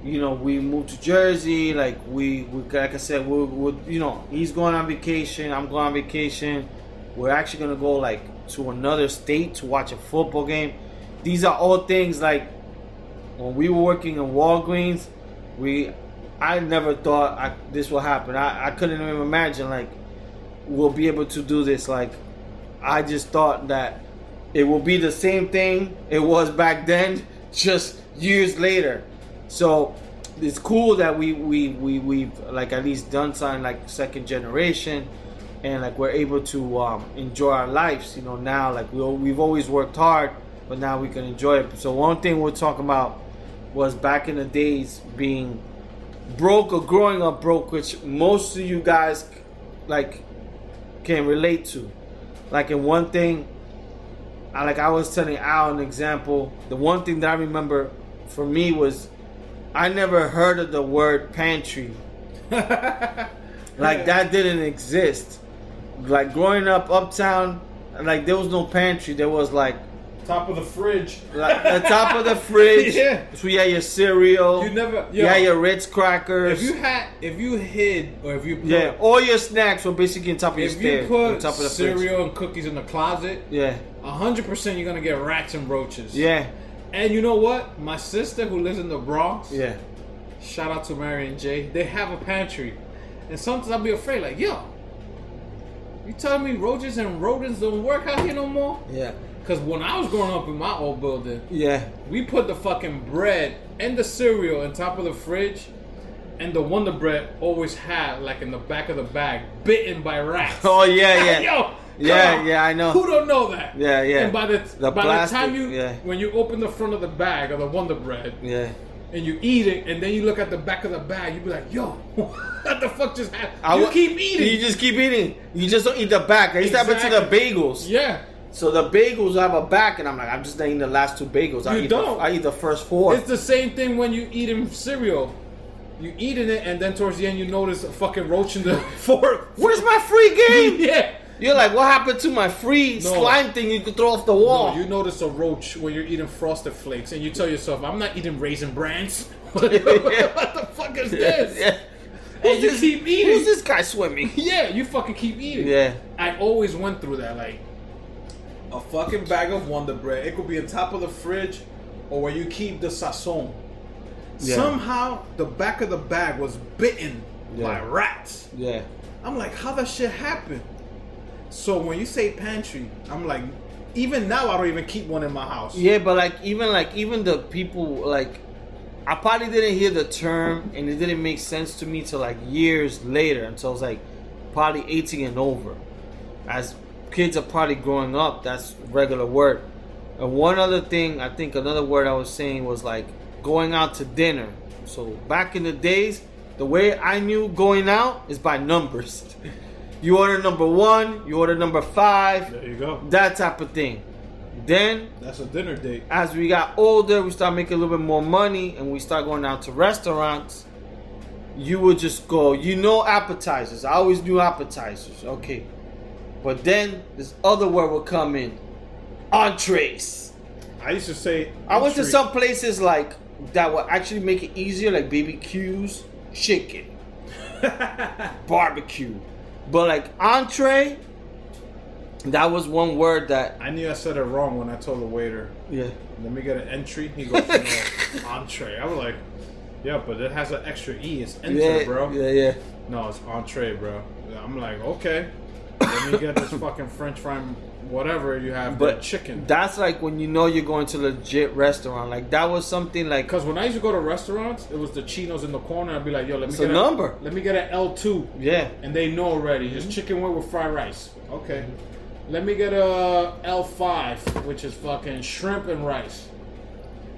you know, we moved to Jersey. Like, we, we like I said, we're, we're you know, he's going on vacation. I'm going on vacation. We're actually gonna go like to another state to watch a football game. These are all things like when we were working in Walgreens, we I never thought I, this would happen. I, I couldn't even imagine like we'll be able to do this. Like I just thought that it will be the same thing it was back then, just years later. So it's cool that we we we we've like at least done something like second generation, and like we're able to um, enjoy our lives. You know now like we we've always worked hard, but now we can enjoy it. So one thing we're talking about was back in the days being broke or growing up broke, which most of you guys like can relate to. Like in one thing, I like I was telling Al an example. The one thing that I remember for me was I never heard of the word pantry. Like that didn't exist. Like growing up uptown, like there was no pantry. There was like Top of the fridge. like the top of the fridge. Yeah. So you had your cereal. You never. You yo, had your Ritz crackers. If you had, if you hid, or if you put, yeah, all your snacks were basically on top of your if you put top of the cereal fridge. and cookies in the closet, Yeah, hundred percent you're gonna get rats and roaches. yeah, And you know what? My sister who lives in the Bronx, yeah. shout out to Mary and Jay, they have a pantry. And sometimes I'll be afraid, like, yo, you telling me roaches and rodents don't work out here no more? Yeah, Because when I was growing up in my old building, yeah, we put the fucking bread and the cereal on top of the fridge, and the Wonder Bread always had, like in the back of the bag, bitten by rats. Oh yeah, yeah. Yo, Yeah, on. yeah, I know. Who don't know that? Yeah, yeah. And by the, The by plastic, the time you, yeah. when you open the front of the bag of the Wonder Bread, yeah. and you eat it, and then you look at the back of the bag, you be like, "Yo, what the fuck just happened?" I you wa- keep eating. You just keep eating. You just don't eat the back. I used to happen to the bagels. yeah, So the bagels have a back, and I'm like, I'm just eating the last two bagels. I You eat don't. The, I eat the first four. it's the same thing when you eat in cereal. You eating it, and then towards the end, you notice a fucking roach in the fork. Where's my free game? yeah. You're like, what happened to my free No. slime thing you could throw off the wall? No, you notice a roach when you're eating frosted flakes, and you tell yourself, "I'm not eating Raisin Brans." what the fuck is this? yeah. And you keep eating. Who's this guy swimming? Yeah, you fucking keep eating. Yeah. I always went through that. Like a fucking bag of Wonder Bread. It could be on top of the fridge, or where you keep the sazon. Yeah. Somehow the back of the bag was bitten Yeah. by rats. Yeah. I'm like, how that shit happen? So when you say pantry, I'm like, even now I don't even keep one in my house. Yeah, but like even like even the people like I probably didn't hear the term and it didn't make sense to me till like years later until I was like probably 18 and over. As kids are probably growing up, that's regular word. And one other thing, I think another word I was saying was like going out to dinner. So back in the days, the way I knew going out is by numbers. You order number one, you order number five, There you go. that type of thing. Then That's a dinner date. as we got older, we start making a little bit more money and we start going out to restaurants. You would just go, you know, appetizers. I always knew appetizers. Okay. But then this other word would come in entrees. I used to say. I went to some places like that would actually make it easier, like BBQs, chicken, barbecue. But like entree, that was one word that I knew I said it wrong when I told the waiter, yeah. "Let me get an entry." He goes, "No, entree." I was like, "Yeah, but it has an extra e. It's enter, yeah, bro." Yeah, yeah. No, it's entree, bro. I'm like, okay. Let me get this fucking French fry, whatever you have, But chicken. That's like when you know you're going to a legit restaurant. Like that was something like Because when I used to go to restaurants, it was the chinos in the corner. I'd be like, yo, let me get a number. Let me get an L two, yeah. and they know already. Mm-hmm. It's chicken wing with fried rice. Okay. Let me get a L five, which is fucking shrimp and rice.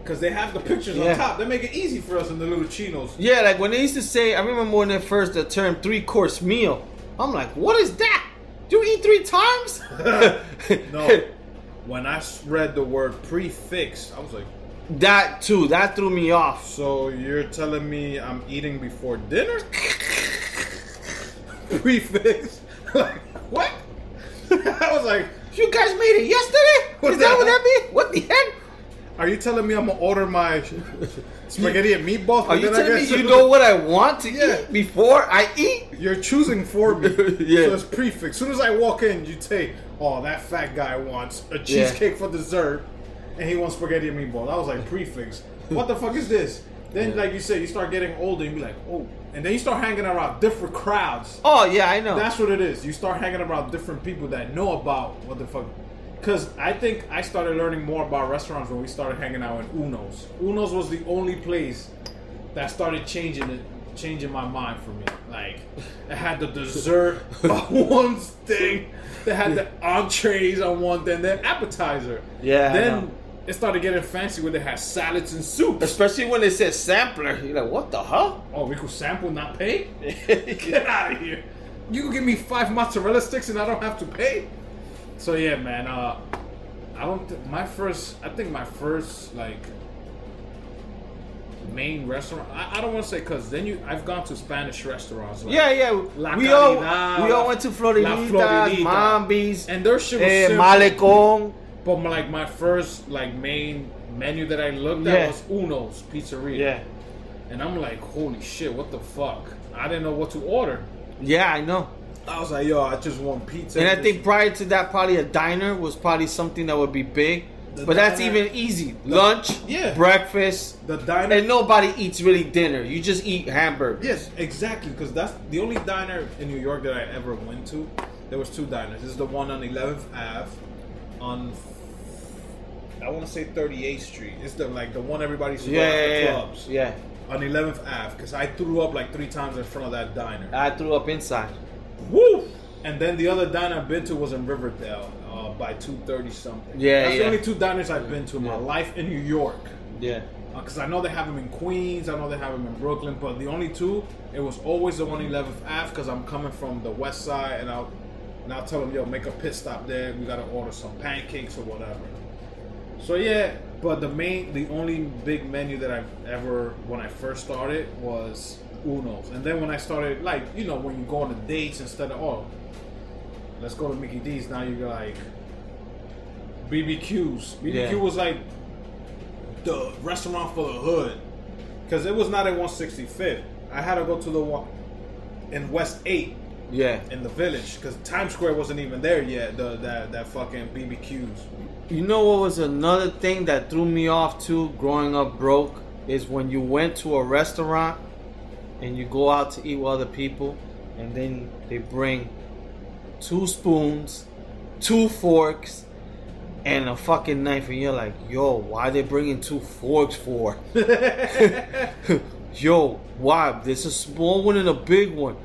Because they have the pictures Yeah. on top. They make it easy for us in the little chinos. Yeah, like when they used to say, I remember when they first the term three course meal. I'm like, what is that? Do you eat three times? No. When I read the word prefix, I was like, that too. That threw me off. So you're telling me I'm eating before dinner? Prefix. like what? I was like, You guys made it yesterday? What is that the what that mean? What the heck? are you telling me I'm gonna order my spaghetti and meatballs? Are you telling me you know what I want to Yeah. eat before I eat? You're choosing for me. Yeah. So it's prefix. As soon as I walk in, you take, oh, that fat guy wants a cheesecake for dessert, and he wants spaghetti and meatballs. I was like, prefix. What the fuck is this? Then, Yeah. like you said, you start getting older, and you be like, oh, and then you start hanging around different crowds. Oh yeah, I know. That's what it is. You start hanging around different people that know about what the fuck. Because I think I started learning more about restaurants when we started hanging out in Uno's. Uno's was the only place that started changing it, changing my mind for me. Like, it had the dessert on one thing, they had the entrees on one thing, then appetizer. Yeah, Then it started getting fancy where they had salads and soups. Especially when they said sampler. You're like, what the hell? Oh, we could sample, not pay? Get out of here. You can give me five mozzarella sticks and I don't have to pay? So yeah, man, uh I don't think my first I think my first like main restaurant I, I don't want to say cuz then you I've gone to Spanish restaurants like, yeah, yeah. La we all we all went to Floridita. Mambi's, and their shit was eh, simple, Malecon. but my, like my first like main menu that I looked Yeah. at was Uno's Pizzeria. Yeah, And I'm like, holy shit, what the fuck? I didn't know what to order. yeah, I know. I was like, yo, I just want pizza. And I think prior to that, probably a diner was probably something that would be big. The but that's even easy. Lunch, yeah. breakfast, the diner. and nobody eats really dinner. You just eat hamburgers. yes, exactly, because that's the only diner in New York that I ever went to. There was two diners. This is the one on 11th Ave, on I want to say 38th Street. It's the like the one everybody's Yeah, yeah, yeah. clubs yeah. on 11th Ave. Because I threw up like three times in front of that diner. I threw up inside. And then the other diner I've been to was in Riverdale uh, by 2:30 something. Yeah, that's yeah. the only two diners I've been to in my life in New York. Yeah. because Uh, I know they have them in Queens, I know they have them in Brooklyn, but the only two, it was always the one 11th Ave because I'm coming from the west side, and I'll and I'll tell them, yo, make a pit stop there. We gotta order some pancakes or whatever. So yeah, but the main, the only big menu that I've ever when I first started was Uno's, and then when I started, like you know, when you go on the dates instead of oh, let's go to Mickey D's. Now you're like BBQs. BBQ Yeah. was like the restaurant for the hood because it was not at 165th. I had to go to the one in West Eight Yeah. in the village because Times Square wasn't even there yet. The that that fucking BBQs. You know what was another thing that threw me off too, growing up broke, is when you went to a restaurant and you go out to eat with other people, and then they bring two spoons, two forks, and a fucking knife, and you're like, yo, why they bringing two forks for? yo, why? There's a small one and a big one.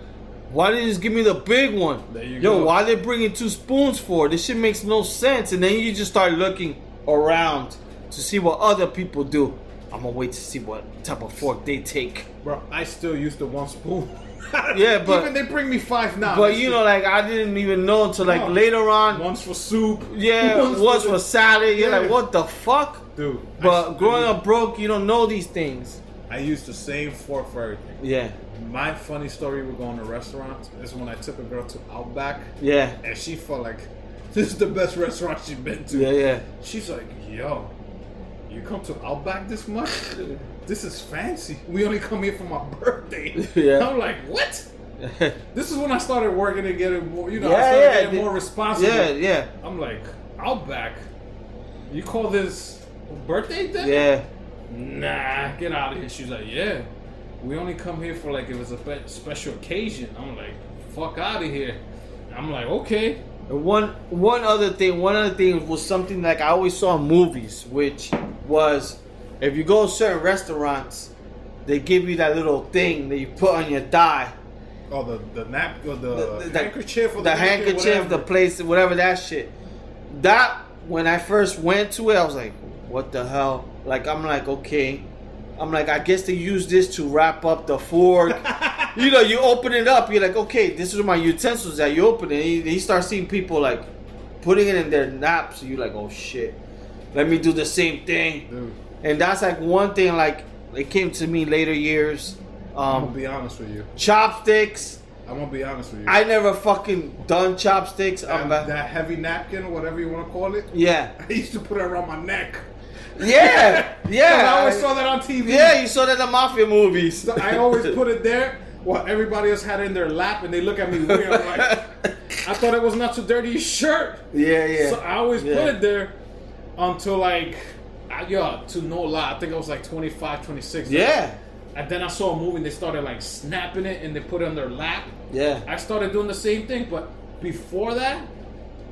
Why didn't you just give me the big one? There you Yo, go. why they bringing two spoons for? This shit makes no sense. And then you just start looking around to see what other people do. I'm gonna wait to see what type of fork they take. Bro, I still use the one spoon. Yeah, but- even they bring me five now. But you know, like I didn't even know until like No. later on. one's for soup. Yeah, one's what's the- for salad? You're Yeah. like, what the fuck? dude. But still growing up broke, you don't know these things. I used the same fork for everything. Yeah, My funny story with going to restaurants is when I took a girl to Outback, yeah, and she felt like this is the best restaurant she's been to. yeah, yeah. She's like, yo, you come to Outback this much? This is fancy. We only come here for my birthday. Yeah. I'm like, what? This is when I started working and getting more, you know, I Yeah, started yeah, getting more responsible. yeah, yeah, I'm like, Outback. You call this birthday thing? yeah. Nah, get out of here. She's like, yeah. We only come here for like if it's a special occasion. I'm like, fuck out of here. I'm like, okay. And One one other thing, one other thing was something like I always saw in movies, which was if you go to certain restaurants, they give you that little thing that you put on your thigh. Oh, the the nap, or the, The- the- handkerchief, or the napkin, handkerchief, the whatever. place, whatever that shit. That when I first went to it, I was like, "What the hell?" Like I'm like, okay, I'm like, I guess they use this to wrap up the fork. you know, you open it up, you're like, okay, this is my utensils that you open it. And you, you start seeing people like putting it in their naps. you're like, oh shit, let me do the same thing. Dude, And that's like one thing. Like it came to me later years. I'm gonna Um, be honest with you. chopsticks. I'm gonna be honest with you. I never fucking done chopsticks. that, I'm ba- that heavy napkin, or whatever you want to call it. yeah. I used to put it around my neck. Yeah, yeah. I always saw that on TV. Yeah, you saw that in the mafia movies. So I always put it there while everybody else had it in their lap, and they look at me weird. I'm like, I thought it was not too dirty shirt. Yeah, yeah. So I always Yeah. put it there until like, Yo, to no lie, I think I was like 25, 26. Yeah, And then I saw a movie and they started like snapping it and they put it on their lap. yeah. I started doing the same thing, but before that,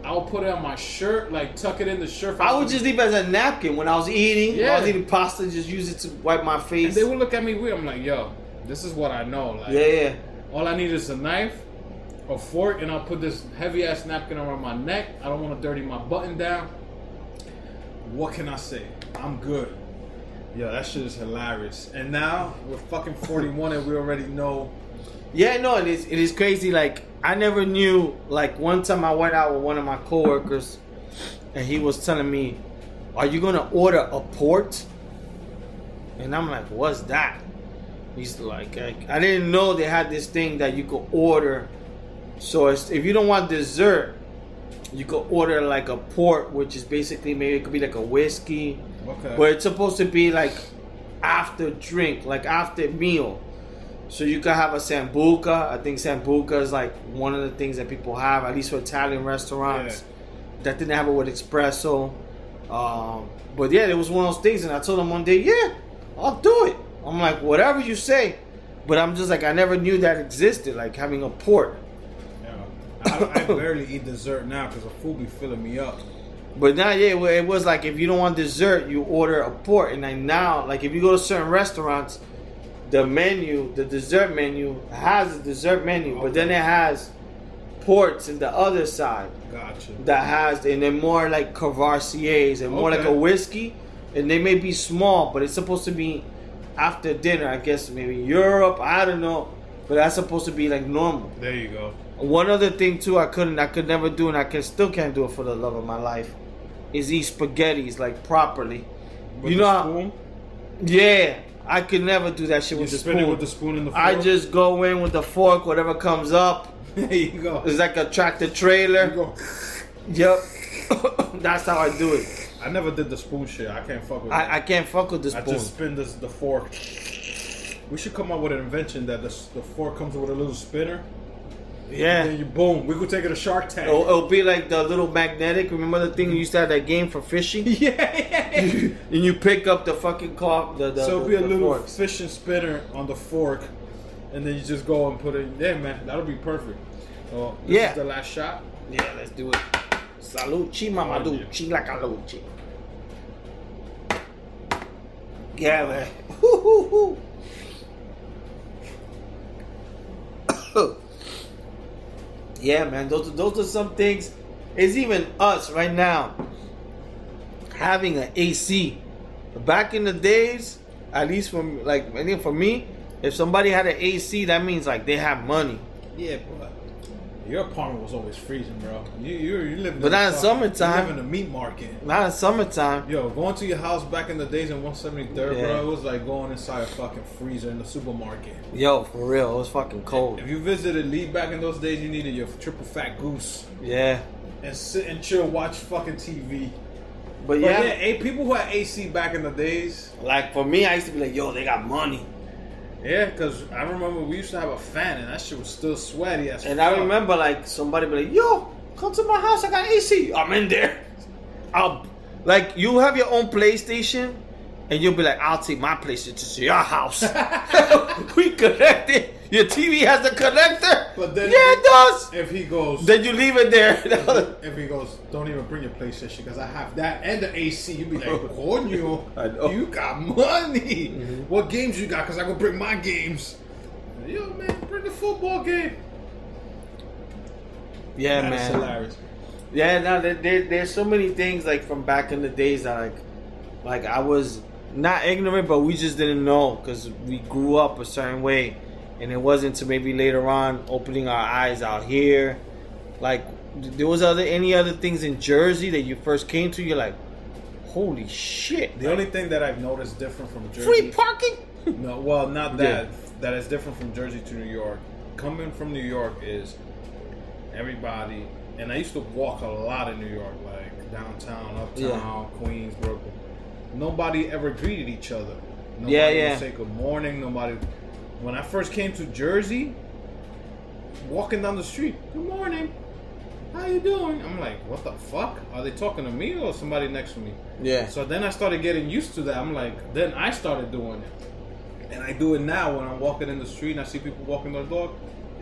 I'll put it on my shirt, like tuck it in the shirt. I would just leave it as a napkin when I was eating. When I was Yeah. eating pasta, just use it to wipe my And face. they would look at me weird. I'm like, yo, this is what I know. Like, yeah, yeah. all I need is a knife, a fork, and I'll put this heavy ass napkin around my neck. I don't want to dirty my button down. What can I say? I'm good. Yeah, that shit is hilarious. And now we're fucking 41 and we already know. Yeah, no, it is. It is crazy. Like I never knew. Like one time I went out with one of my coworkers, and he was telling me, "Are you gonna order a port?" And I'm like, "What's that?" He's like, I, I didn't know they had this thing that you could order. So if you don't want dessert, you could order like a port, which is basically maybe it could be like a whiskey, Okay. but it's supposed to be like after drink, like after meal. So you could have a sambuca. I think sambuca is like one of the things that people have, at least for Italian restaurants. That didn't have it with espresso. Um, but yeah, it was one of those things, and I told him one day, yeah, I'll do it. I'm like, whatever you say. But I'm just like, I never knew that existed, like having a port. I, I barely eat dessert now because the food be filling me up. But now, yeah, it was like if you don't want dessert, you order a port. And then now, like if you go to certain restaurants, the menu, the dessert menu, has a dessert menu, but then it has ports in the other side Gotcha. that has, and they're more like Courvoisiers and more like a whiskey. And they may be small, but it's supposed to be after dinner. I guess maybe Europe. I don't know, but that's supposed to be like normal. There you go. One other thing too, I couldn't, I could never do, and I can still can't do it for the love of my life, is eat spaghettis like properly. With you know, how- yeah, I could never do that shit you with the spoon. it with the spoon in the fork. I just go in with the fork, whatever comes up. there you go. It's like a tractor You trailer. go. Yep, that's how I do it. I never did the spoon shit. I can't fuck with I, I can't fuck with the I just spin this the fork. We should come up with an invention that the, the fork comes with a little spinner. And yeah, then you boom. We could take it to Shark Tank. it'll, it'll be like the little magnetic. Remember the thing you used to have that game for fishing? yeah. and you pick up the fucking claw. The, the, so it'll the- be a little forks. fishing spinner on the fork, and then you just go and put it. in there, man, that'll be perfect. So this Yeah. is the last shot. Yeah, let's do it. Salucci, mamaducci, oh, la calucci. Yeah, man. Woo-hoo-hoo. yeah, man. Those those are some things. It's even us right now having an AC. Back in the days, at least from like for me, if somebody had an AC, that means like they have money. Yeah, but your apartment was always freezing, bro. You you you live. But not in summertime. You live in a meat market. Not in summertime. Yo, going to your house back in the days in 173rd, Yeah. bro, it was like going inside a fucking freezer in the supermarket. Yo, for real, it was fucking cold. If you visited Lee back in those days, you needed your triple fat goose Yeah, and sit and chill, watch fucking TV. but But yeah, yeah, people who had AC back in the days, like for me, I used to be like, yo, they got money. Yeah, because I remember we used to have a fan and that shit was still sweaty as And fuck. I remember like somebody be like, "Yo, come to my house. I got AC. I'm in there." I'll like you have your own PlayStation, and you'll be like, "I'll take my PlayStation to your house. we connected. Your TV has a connector. But then- yeah, it does. If he goes, Then you leave it there. if he goes, don't even bring your PlayStation because I have that and the AC. You'd be like, coño, I know. you got money. Mm-hmm. What games you got? Because I go bring my games. Yo, man, bring the football game. yeah, That's man. hilarious. Yeah, no, there, there, there's so many things like from back in the days that like, like I was not ignorant, but we just didn't know because we grew up a certain way, and it wasn't to maybe later on opening our eyes out here. Like there was other any other things in Jersey that you first came to, you're like, holy shit! The only thing that I've noticed different from Jersey. free parking. No, well, not that. Yeah. That is different from Jersey to New York. Coming from New York is everybody, and I used to walk a lot in New York, like downtown, uptown, Yeah. Queens, Brooklyn. Nobody ever greeted each other. Nobody Yeah, would yeah. say good morning. Nobody. When I first came to Jersey, walking down the street, good morning. How you doing? I'm like, what the fuck? Are they talking to me or somebody next to me? Yeah, So then I started getting used to that. I'm like, then I started doing it. And I do it now when I'm walking in the street and I see people walking their dog.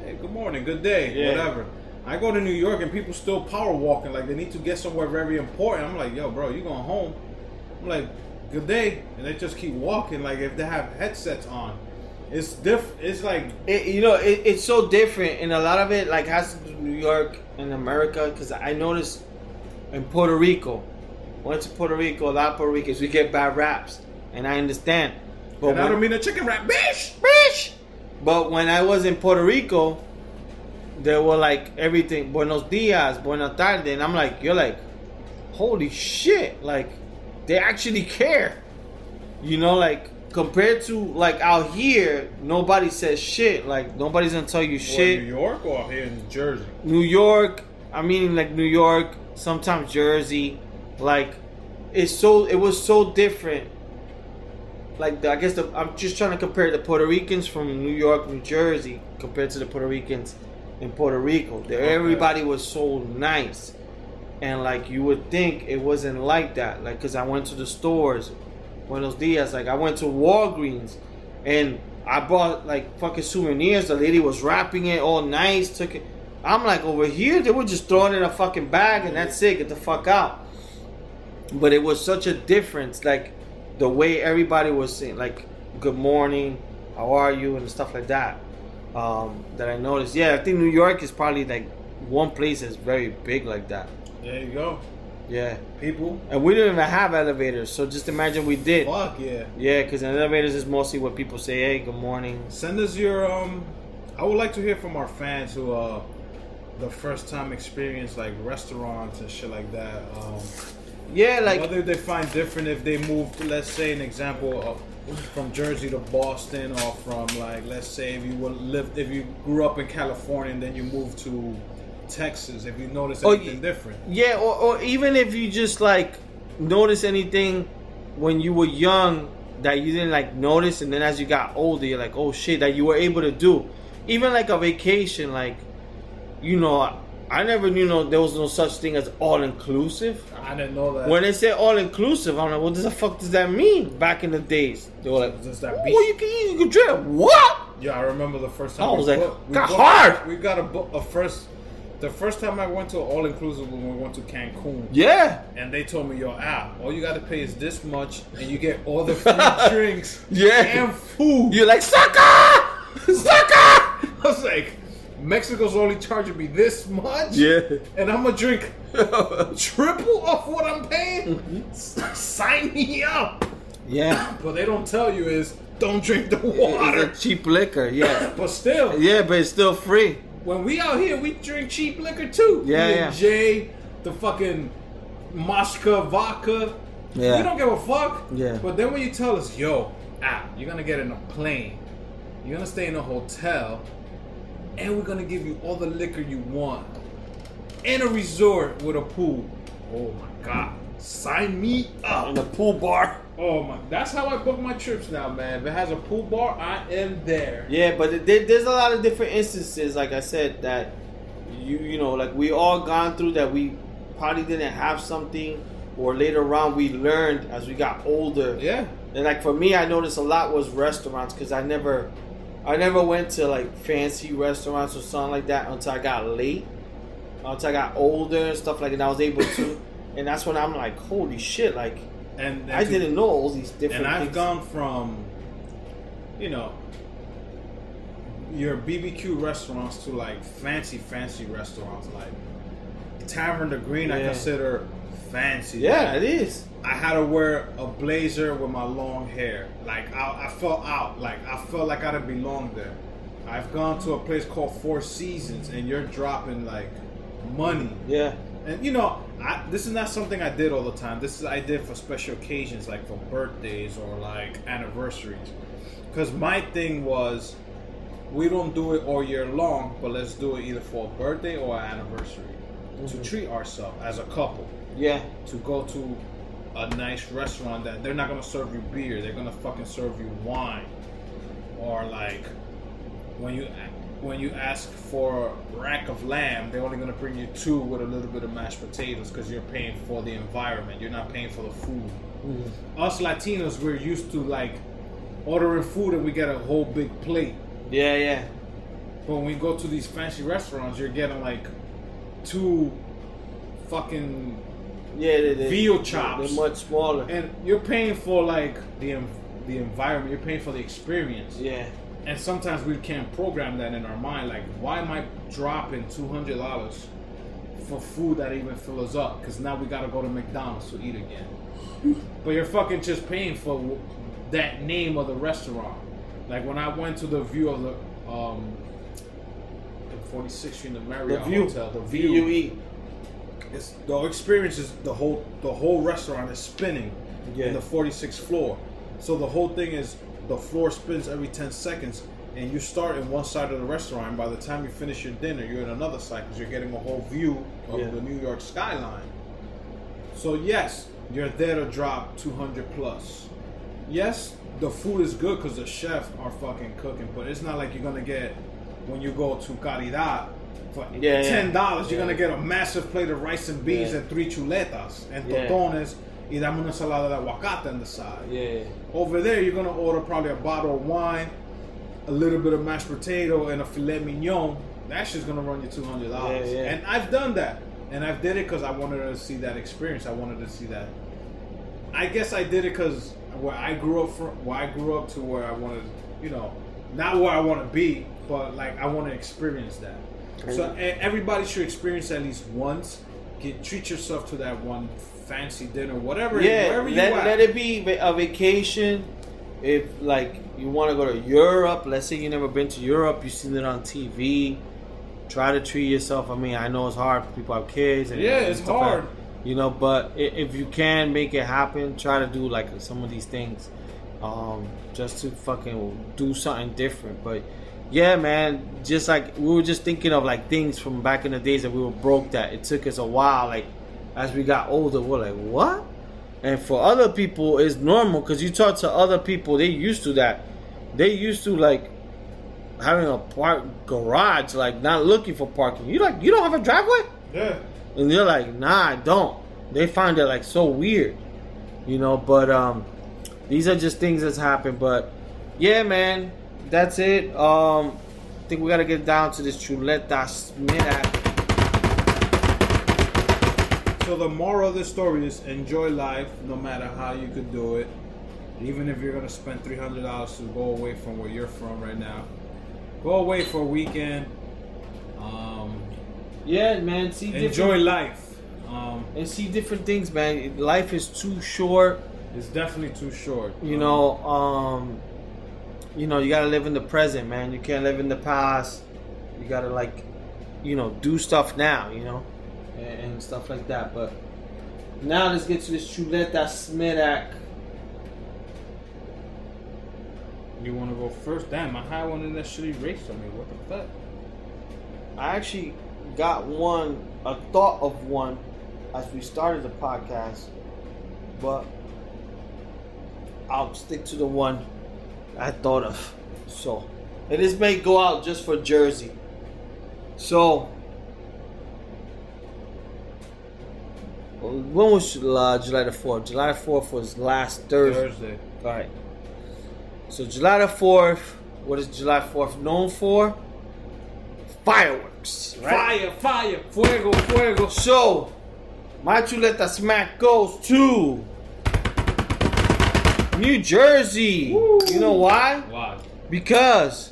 Hey, good morning, good day, Yeah. whatever. I go to New York and people still power walking like they need to get somewhere very important. I'm like, yo, bro, you going home? I'm like, good day, and they just keep walking like if they have headsets on. It's diff. It's like it, you know it, it's so different, and a lot of it like has to do with New York and America because I noticed in Puerto Rico, went to Puerto Rico, a lot of Puerto Ricans we get bad raps, and I understand. But and I don't mean a chicken wrap, bitch. Bitch! But when I was in Puerto Rico, there were like everything, buenos dias, buenas tardes, and I'm like, you're like, holy shit, like they actually care. You know, like compared to like out here, nobody says shit. Like nobody's gonna tell you What, shit. New York or here in New Jersey? New York, I mean like New York, sometimes Jersey, like it's so it was so different. Like the, I guess the, I'm just trying to compare the Puerto Ricans from New York, New Jersey, compared to the Puerto Ricans in Puerto Rico. There, Okay. everybody was so nice, and like you would think it wasn't like that. Like because I went to the stores, Buenos Dias. Like I went to Walgreens, and I bought like fucking souvenirs. The lady was wrapping it all nice. Took it. I'm like over here, they were just throwing in a fucking bag, and that's it. Get the fuck out. But it was such a difference, like the way everybody was saying, like "Good morning, how are you?" and stuff like that. Um, that I noticed. Yeah, I think New York is probably like one place that's very big like that. There you go, Yeah, people. and we didn't even have elevators, so just imagine we did. Fuck yeah. Yeah, because elevators is mostly what people say, "Hey, good morning." Send us your um. I would like to hear from our fans who uh the first time experience like restaurants and shit like that. Um, Yeah, like whether they find different if they moved, let's say an example of from Jersey to Boston, or from like let's say if you would live if you grew up in California and then you moved to Texas, if you notice Oh, anything y- different. Yeah, or, or even if you just like notice anything when you were young that you didn't like notice, and then as you got older, you're like, oh shit, that you were able to do. Even like a vacation, like you know, I never knew no there was no such thing as all inclusive. I didn't know that. When they say all inclusive, I'm like, what the fuck does that mean? Back in the days, they were like, Does that beach- you can eat, you can drink. What? Yeah, I remember the first time. I was like, booked- got booked- hard. We got a, book, a first. The first time I went to all inclusive when we went to Cancun, Yeah, and they told me, "Yo, ah, all you got to pay is this much, and you get all the free drinks, Yeah. and food." you're like sucker, sucker. I was like, Mexico's only charging me this much, Yeah. and I'm gonna drink triple of what I'm paying. Mm-hmm. Sign me up. yeah. but they don't tell you is don't drink the water. It's a cheap liquor, yeah. But still, Yeah, but it's still free. When we out here, we drink cheap liquor too. Yeah, yeah. Jay, the fucking Moshka vodka. Yeah. We don't give a fuck. Yeah. But then when you tell us, yo, ah, you're gonna get in a plane, you're gonna stay in a hotel, and we're gonna give you all the liquor you want, and a resort with a pool. Oh my god. Sign me In up. the pool bar. Oh my! That's how I book my trips now, man. If it has a pool bar, I am there. Yeah, but there, there's a lot of different instances, like I said, that you you know, like we all gone through that we probably didn't have something, or later on we learned as we got older. Yeah. And like for me, I noticed a lot was restaurants because I never, I never went to like fancy restaurants or something like that until I got late, until I got older and stuff like that. And I was able to, and that's when I'm like, holy shit, like And, and I to- didn't know all these different. And I've things. gone from, you know, your BBQ restaurants to like fancy, fancy restaurants like Tavern the Green. I consider fancy. Yeah, it is. I had to wear a blazer with my long hair. Like I, I felt out. Like I felt like I didn't belong there. I've gone to a place called Four Seasons, and you're dropping like money. Yeah. And you know, I, this is not something I did all the time. This is I did for special occasions, like for birthdays or like anniversaries. Because my thing was, we don't do it all year long, but let's do it either for a birthday or an anniversary to Mhm. treat ourselves as a couple Yeah. to go to a nice restaurant that they're not gonna serve you beer, they're gonna fucking serve you wine, or like when you when you ask for a rack of lamb, they're only gonna bring you two with a little bit of mashed potatoes because you're paying for the environment, you're not paying for the food. Mhm. Us Latinos, we're used to like ordering food and we get a whole big plate. Yeah, yeah. But when we go to these fancy restaurants, you're getting like two fucking Yeah, they, they, Veal chops. They're much smaller. and you're paying for like the the environment. You're paying for the experience. Yeah. And sometimes we can't program that in our mind. Like, why am I dropping two hundred dollars for food that even fills us up? Because now we gotta go to McDonald's to eat again. but you're fucking just paying for that name of the restaurant. Like when I went to the view of the um, 46th Street, the The Marriott view. Hotel, the V U view. E. It's the experience is the whole the whole restaurant is spinning Yeah. in the 46th floor. So the whole thing is the floor spins every 10 seconds, and you start in one side of the restaurant. And by the time you finish your dinner, you're in another side because you're getting a whole view of Yeah. the New York skyline. So yes, you're there to drop 200 plus. Yes, the food is good because the chefs are fucking cooking, but it's not like you're gonna get when you go to Caridad for Yeah, ten dollars. You're Yeah. gonna get a massive plate of rice and beans and three chuletas and tostones y dame una ensalada de aguacate on the side. Yeah. Over there, you're gonna order probably a bottle of wine, a little bit of mashed potato, and a filet mignon. That shit's gonna run you two hundred dollars. Yeah, yeah. And I've done that, and I did it because I wanted to see that experience. I wanted to see that. I guess I did it because where I grew up from, where I grew up to where I wanted, you know, not where I want to be, but like I want to experience that. So everybody should experience at least once. Get treat yourself to that one fancy dinner, whatever. Yeah. wherever you Let, at. let it be a vacation. If like you want to go to Europe, let's say you never been to Europe, you've seen it on TV. Try to treat yourself. I mean, I know it's hard. For people have kids. And, Yeah, and it's stuff like hard. you know, but if you can make it happen, try to do like some of these things, um, just to fucking do something different. But yeah, man, just like we were just thinking of like things from back in the days that we were broke. That it took us a while. Like as we got older, we're like, what? And for other people, it's normal because you talk to other people, they used to that. They used to like having a park garage, like not looking for parking. You like you don't have a driveway, yeah. and they're like, nah, I don't. They find it like so weird, you know. But um, these are just things that's happened. But yeah, man, that's it. Um, I think we gotta get down to this chuleta Smith. So the moral of the story is enjoy life, no matter how you could do it. Even if you're gonna spend three hundred dollars to go away from where you're from right now, go away for a weekend. Um, Yeah, man. See, enjoy life. Um, and see different things, man. Life is too short. it's definitely too short. You Um, know, um, you know, you gotta live in the present, man. You can't live in the past. You gotta like, you know, do stuff now, you know, and, and stuff like that. But now let's get to this chuleta smedak. You want to go first? Damn, I had one in that shit erased on me. What the fuck? I actually got one, a thought of one, as we started the podcast, but I'll stick to the one I thought of. So, and this may go out just for Jersey. So, when was uh, July the 4th? July the 4th was last Thursday. Thursday. All right. So, July the 4th, what is July 4th known for? Fireworks. Right? Fire, fire, fuego, fuego. So, my Chuleta smack goes to New Jersey. You know why? Why? Because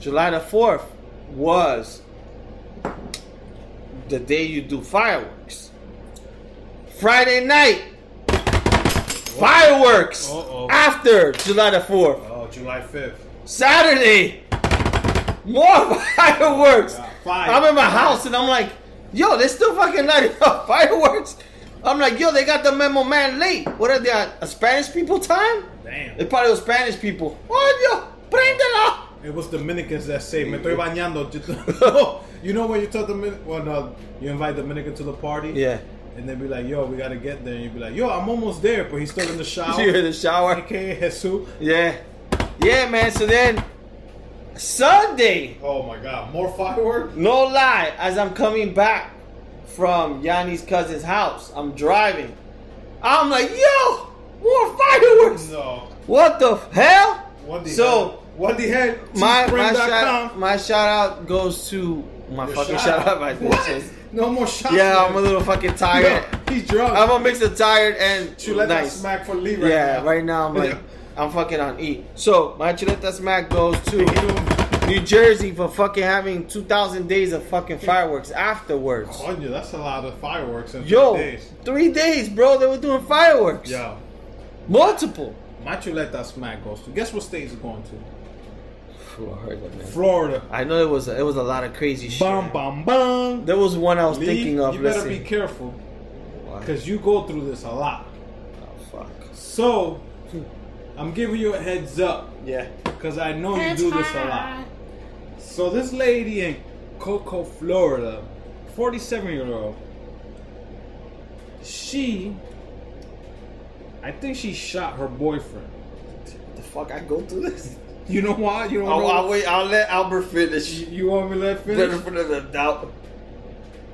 July the 4th was the day you do fireworks. Friday night, fireworks Uh-oh. after July the 4th. Oh, July 5th. Saturday, more fireworks. Yeah, fire. I'm in my house and I'm like, yo, they still fucking lighting up fireworks. I'm like, yo, they got the memo man late. What are they at? A Spanish people time? Damn. It probably was Spanish people. Oh, yo, préndelo. It was Dominicans that say, me estoy bañando. you know when you tell Dominican, when uh, you invite Dominican to the party? Yeah. And they'd be like, yo, we gotta get there. And you be like, yo, I'm almost there, but he's still in the shower. You're in the shower? AKA Jesus. Yeah. Yeah, man. So then, Sunday, Oh my god, more fireworks? no lie, as I'm coming back from Yanni's cousin's house, I'm driving. I'm like, yo, more fireworks. No. What the hell? So? What the hell? My my shout, my shout out goes to my Your fucking shout out. My What? No more shots. Yeah, I'm a little fucking tired. Yo, he's drunk. I'm a mix of tired and Chuleta nice. smack for Lee right yeah, now. right now I'm like Yeah. I'm fucking on E. So my chuleta smack goes to New Jersey for fucking having 2,000 days of fucking fireworks afterwards. Oh, Coño, that's a lot of fireworks in Yo, three days. three days, bro. They were doing fireworks. Yo, multiple. my chuleta smack goes to. Guess what state is going to? Florida, man. Florida. I know it was it was a lot of crazy shit. Bum bum bum. There was one I was Lee, thinking of. you better Listen, be careful because you go through this a lot. oh, fuck. So, I'm giving you a heads up Yeah. because I know you do this a lot. So this lady in Cocoa, Florida, 47 year old, she, I think she shot her boyfriend. The fuck I go through this? You know why? You don't I'll. I'll wait. I'll let Albert finish. You, you want me to let finish? for the doubt.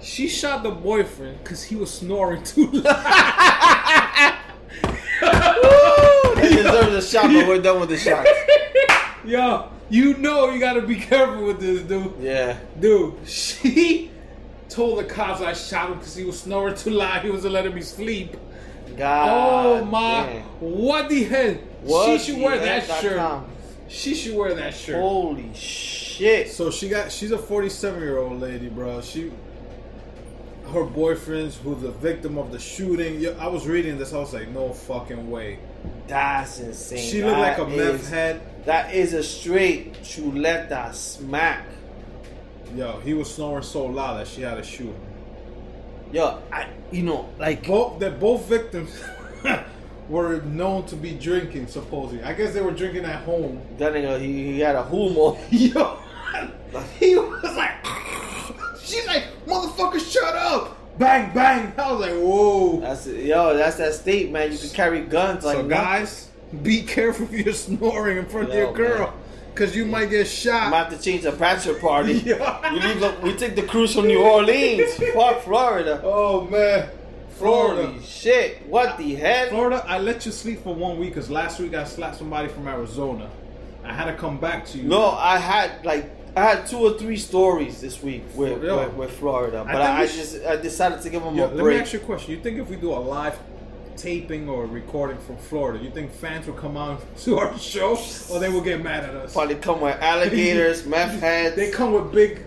She shot the boyfriend because he was snoring too loud. He deserves a shot, but we're done with the shots. Yo, you know you gotta be careful with this, dude. Yeah. Dude, she told the cops I shot him because he was snoring too loud. He wasn't letting me sleep. God. oh my! damn. What the hell? What she should wear that shirt. com. She should wear that shirt. Holy shit. So she got she's a 47 year old lady, bro. She her boyfriend's who's the victim of the shooting. Yeah, I was reading this, I was like, no fucking way. That's insane. She looked like a That meth head. That is a straight chuleta smack. Yo, he was snoring so loud that she had to shoot him. Yo, I, you know, like, Both that both victims were known to be drinking, supposedly. I guess they were drinking at home. that nigga, he, he had a humo. Yo, he was like, she's like, motherfucker, shut up! Bang, bang! I was like, whoa. That's. Yo, that's that state, man. You can carry guns like so guys, be careful if you're snoring in front Yo, of your girl, man. cause you might get I'm shot. about to change the bachelor party. Yeah. We leave. The, we take the cruise from New Orleans. Fuck Florida. oh man, Florida. Holy shit! What the hell? Florida, I let you sleep for one week because last week I slapped somebody from Arizona. I had to come back to you. No, I had like I had two or three stories this week with with, with Florida, but I, I should- just I decided to give them Yo, a let me ask you a question. You think if we do a live taping or recording from Florida, you think fans will come on to our show or they will get mad at us? Probably come with alligators, meth heads, They come with big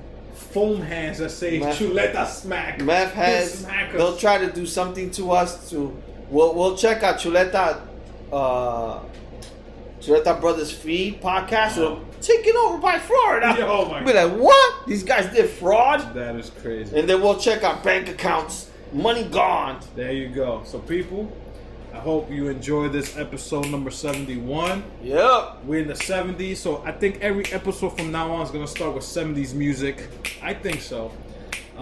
foam hands that say Meth- "Chuleta smack." meth heads. Smack us. They'll try to do something to us. To we'll we'll check out Chuleta, uh, Chuleta Brothers feed podcast. So taken over by Florida. Oh my Be like, what? These guys did fraud, That is crazy. and then we'll check our bank accounts. Money gone. There you go. So, people, I hope you enjoyed this episode number 71. Yep. We're in the 70s, so I think every episode from now on is going to start with 70s music. I think so.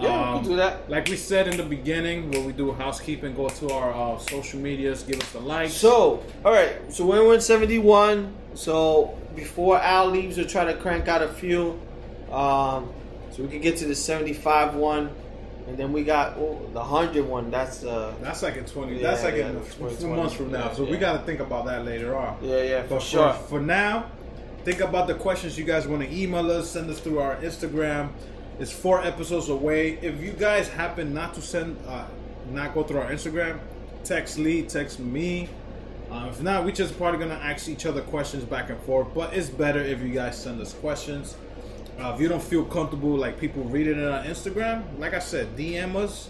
Yeah, we Um, can do that. Like we said in the beginning, when we do housekeeping, go to our uh, social medias, give us a like. So, all right. So we're in 71. So before Al leaves, we'll try to crank out a few. Um, so we can get to the 75 one, and then we got oh, the hundred one. That's uh, That's like in twenty. Yeah, that's like yeah, in a 20, months from now. So we got to think about that later on. yeah, yeah, for But sure. for, for now, think about the questions you guys want to email us. Send us through our Instagram. It's four episodes away. If you guys happen not to send, uh, not go through our Instagram, text Lee, text me. Uh, if not, we just probably gonna ask each other questions back and forth. But it's better if you guys send us questions. Uh, if you don't feel comfortable, like people reading it on Instagram, like I said, DM us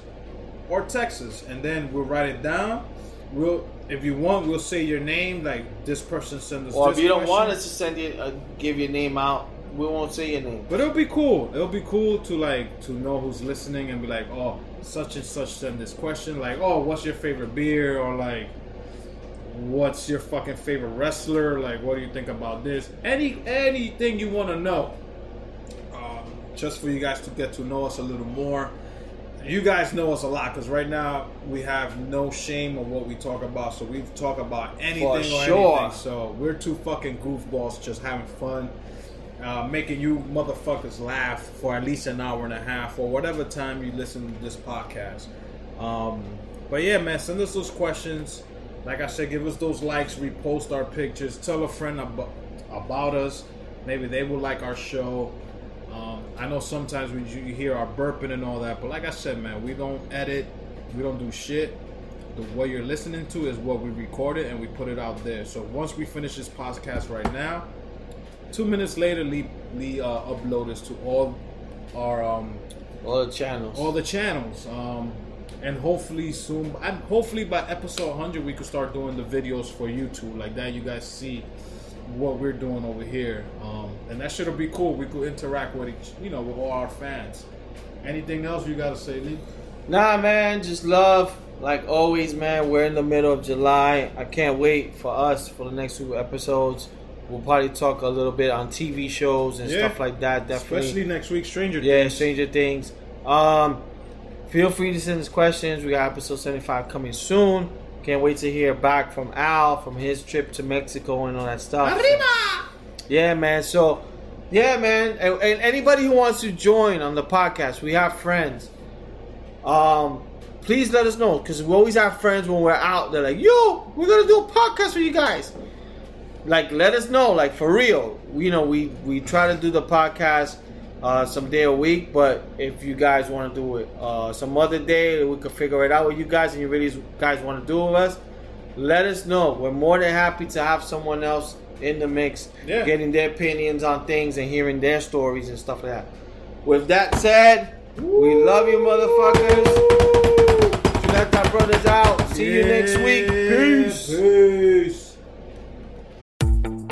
or text us, and then we'll write it down. We'll, if you want, we'll say your name. Like this person sent us. or if you don't question. want us to send you, uh, give your name out, we won't say your name. But it'll be cool. It'll be cool to like to know who's listening and be like, oh, such and such sent this question. Like, oh, what's your favorite beer? Or like, what's your fucking favorite wrestler? Like, what do you think about this? Any anything you want to know. Just for you guys to get to know us a little more. You guys know us a lot because right now we have no shame of what we talk about. So we talk about anything or sure. anything. So we're two fucking goofballs just having fun uh, making you motherfuckers laugh for at least an hour and a half or whatever time you listen to this podcast. Um, but yeah, man, send us those questions. Like I said, give us those likes, repost our pictures, tell a friend about, about us. Maybe they will like our show. I know sometimes we you hear our burping and all that, but like I said, man, we don't edit, we don't do shit. The, what you're listening to is what we recorded and we put it out there. So once we finish this podcast right now, two minutes later, Lee, Lee uh, upload this to all our um, All the channels. all the channels. Um, and hopefully soon, and hopefully by episode 100, we could start doing the videos for YouTube like that. You guys see what we're doing over here, um, and that should be cool. We could interact with each, you know, with all our fans. Anything else you gotta say, Lee? Nah, man, just love. Like always, man, we're in the middle of July. I can't wait for us for the next two episodes. We'll probably talk a little bit on TV shows and Yeah. stuff like that. Definitely. Especially next week, Stranger yeah, Things. Stranger Things. Um, feel free to send us questions. We got episode 75 coming soon. Can't wait to hear back from Al from his trip to Mexico and all that stuff. Arriba! Yeah, man. So, yeah, man. And, and anybody who wants to join on the podcast, we have friends. Um, please let us know because we always have friends when we're out. They're like, "Yo, we're gonna do a podcast for you guys." Like, let us know, like for real. You know, we we try to do the podcast uh, some day a week, but if you guys want to do it uh, some other day, we could figure it out with you guys, and you really guys want to do it with us. Let us know. We're more than happy to have someone else in the mix, Yeah. getting their opinions on things and hearing their stories and stuff like that. With that said, we love you, motherfuckers. Chuleta Brothers out. See you next week. Peace. Peace.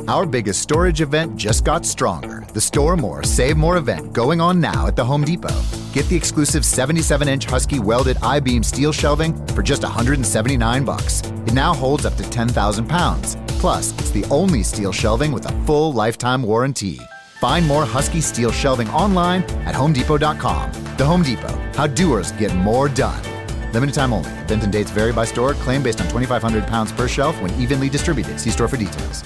Our biggest storage event just got stronger. The Store More, Save More event going on now at the Home Depot. Get the exclusive 77-inch Husky welded I-beam steel shelving for just 179 bucks. It now holds up to 10,000 pounds. Plus, it's the only steel shelving with a full lifetime warranty. Find more Husky steel shelving online at homedepot.com. The Home Depot, how doers get more done. Limited time only. Event and dates vary by store. Claim based on 2,500 pounds per shelf when evenly distributed. See store for details.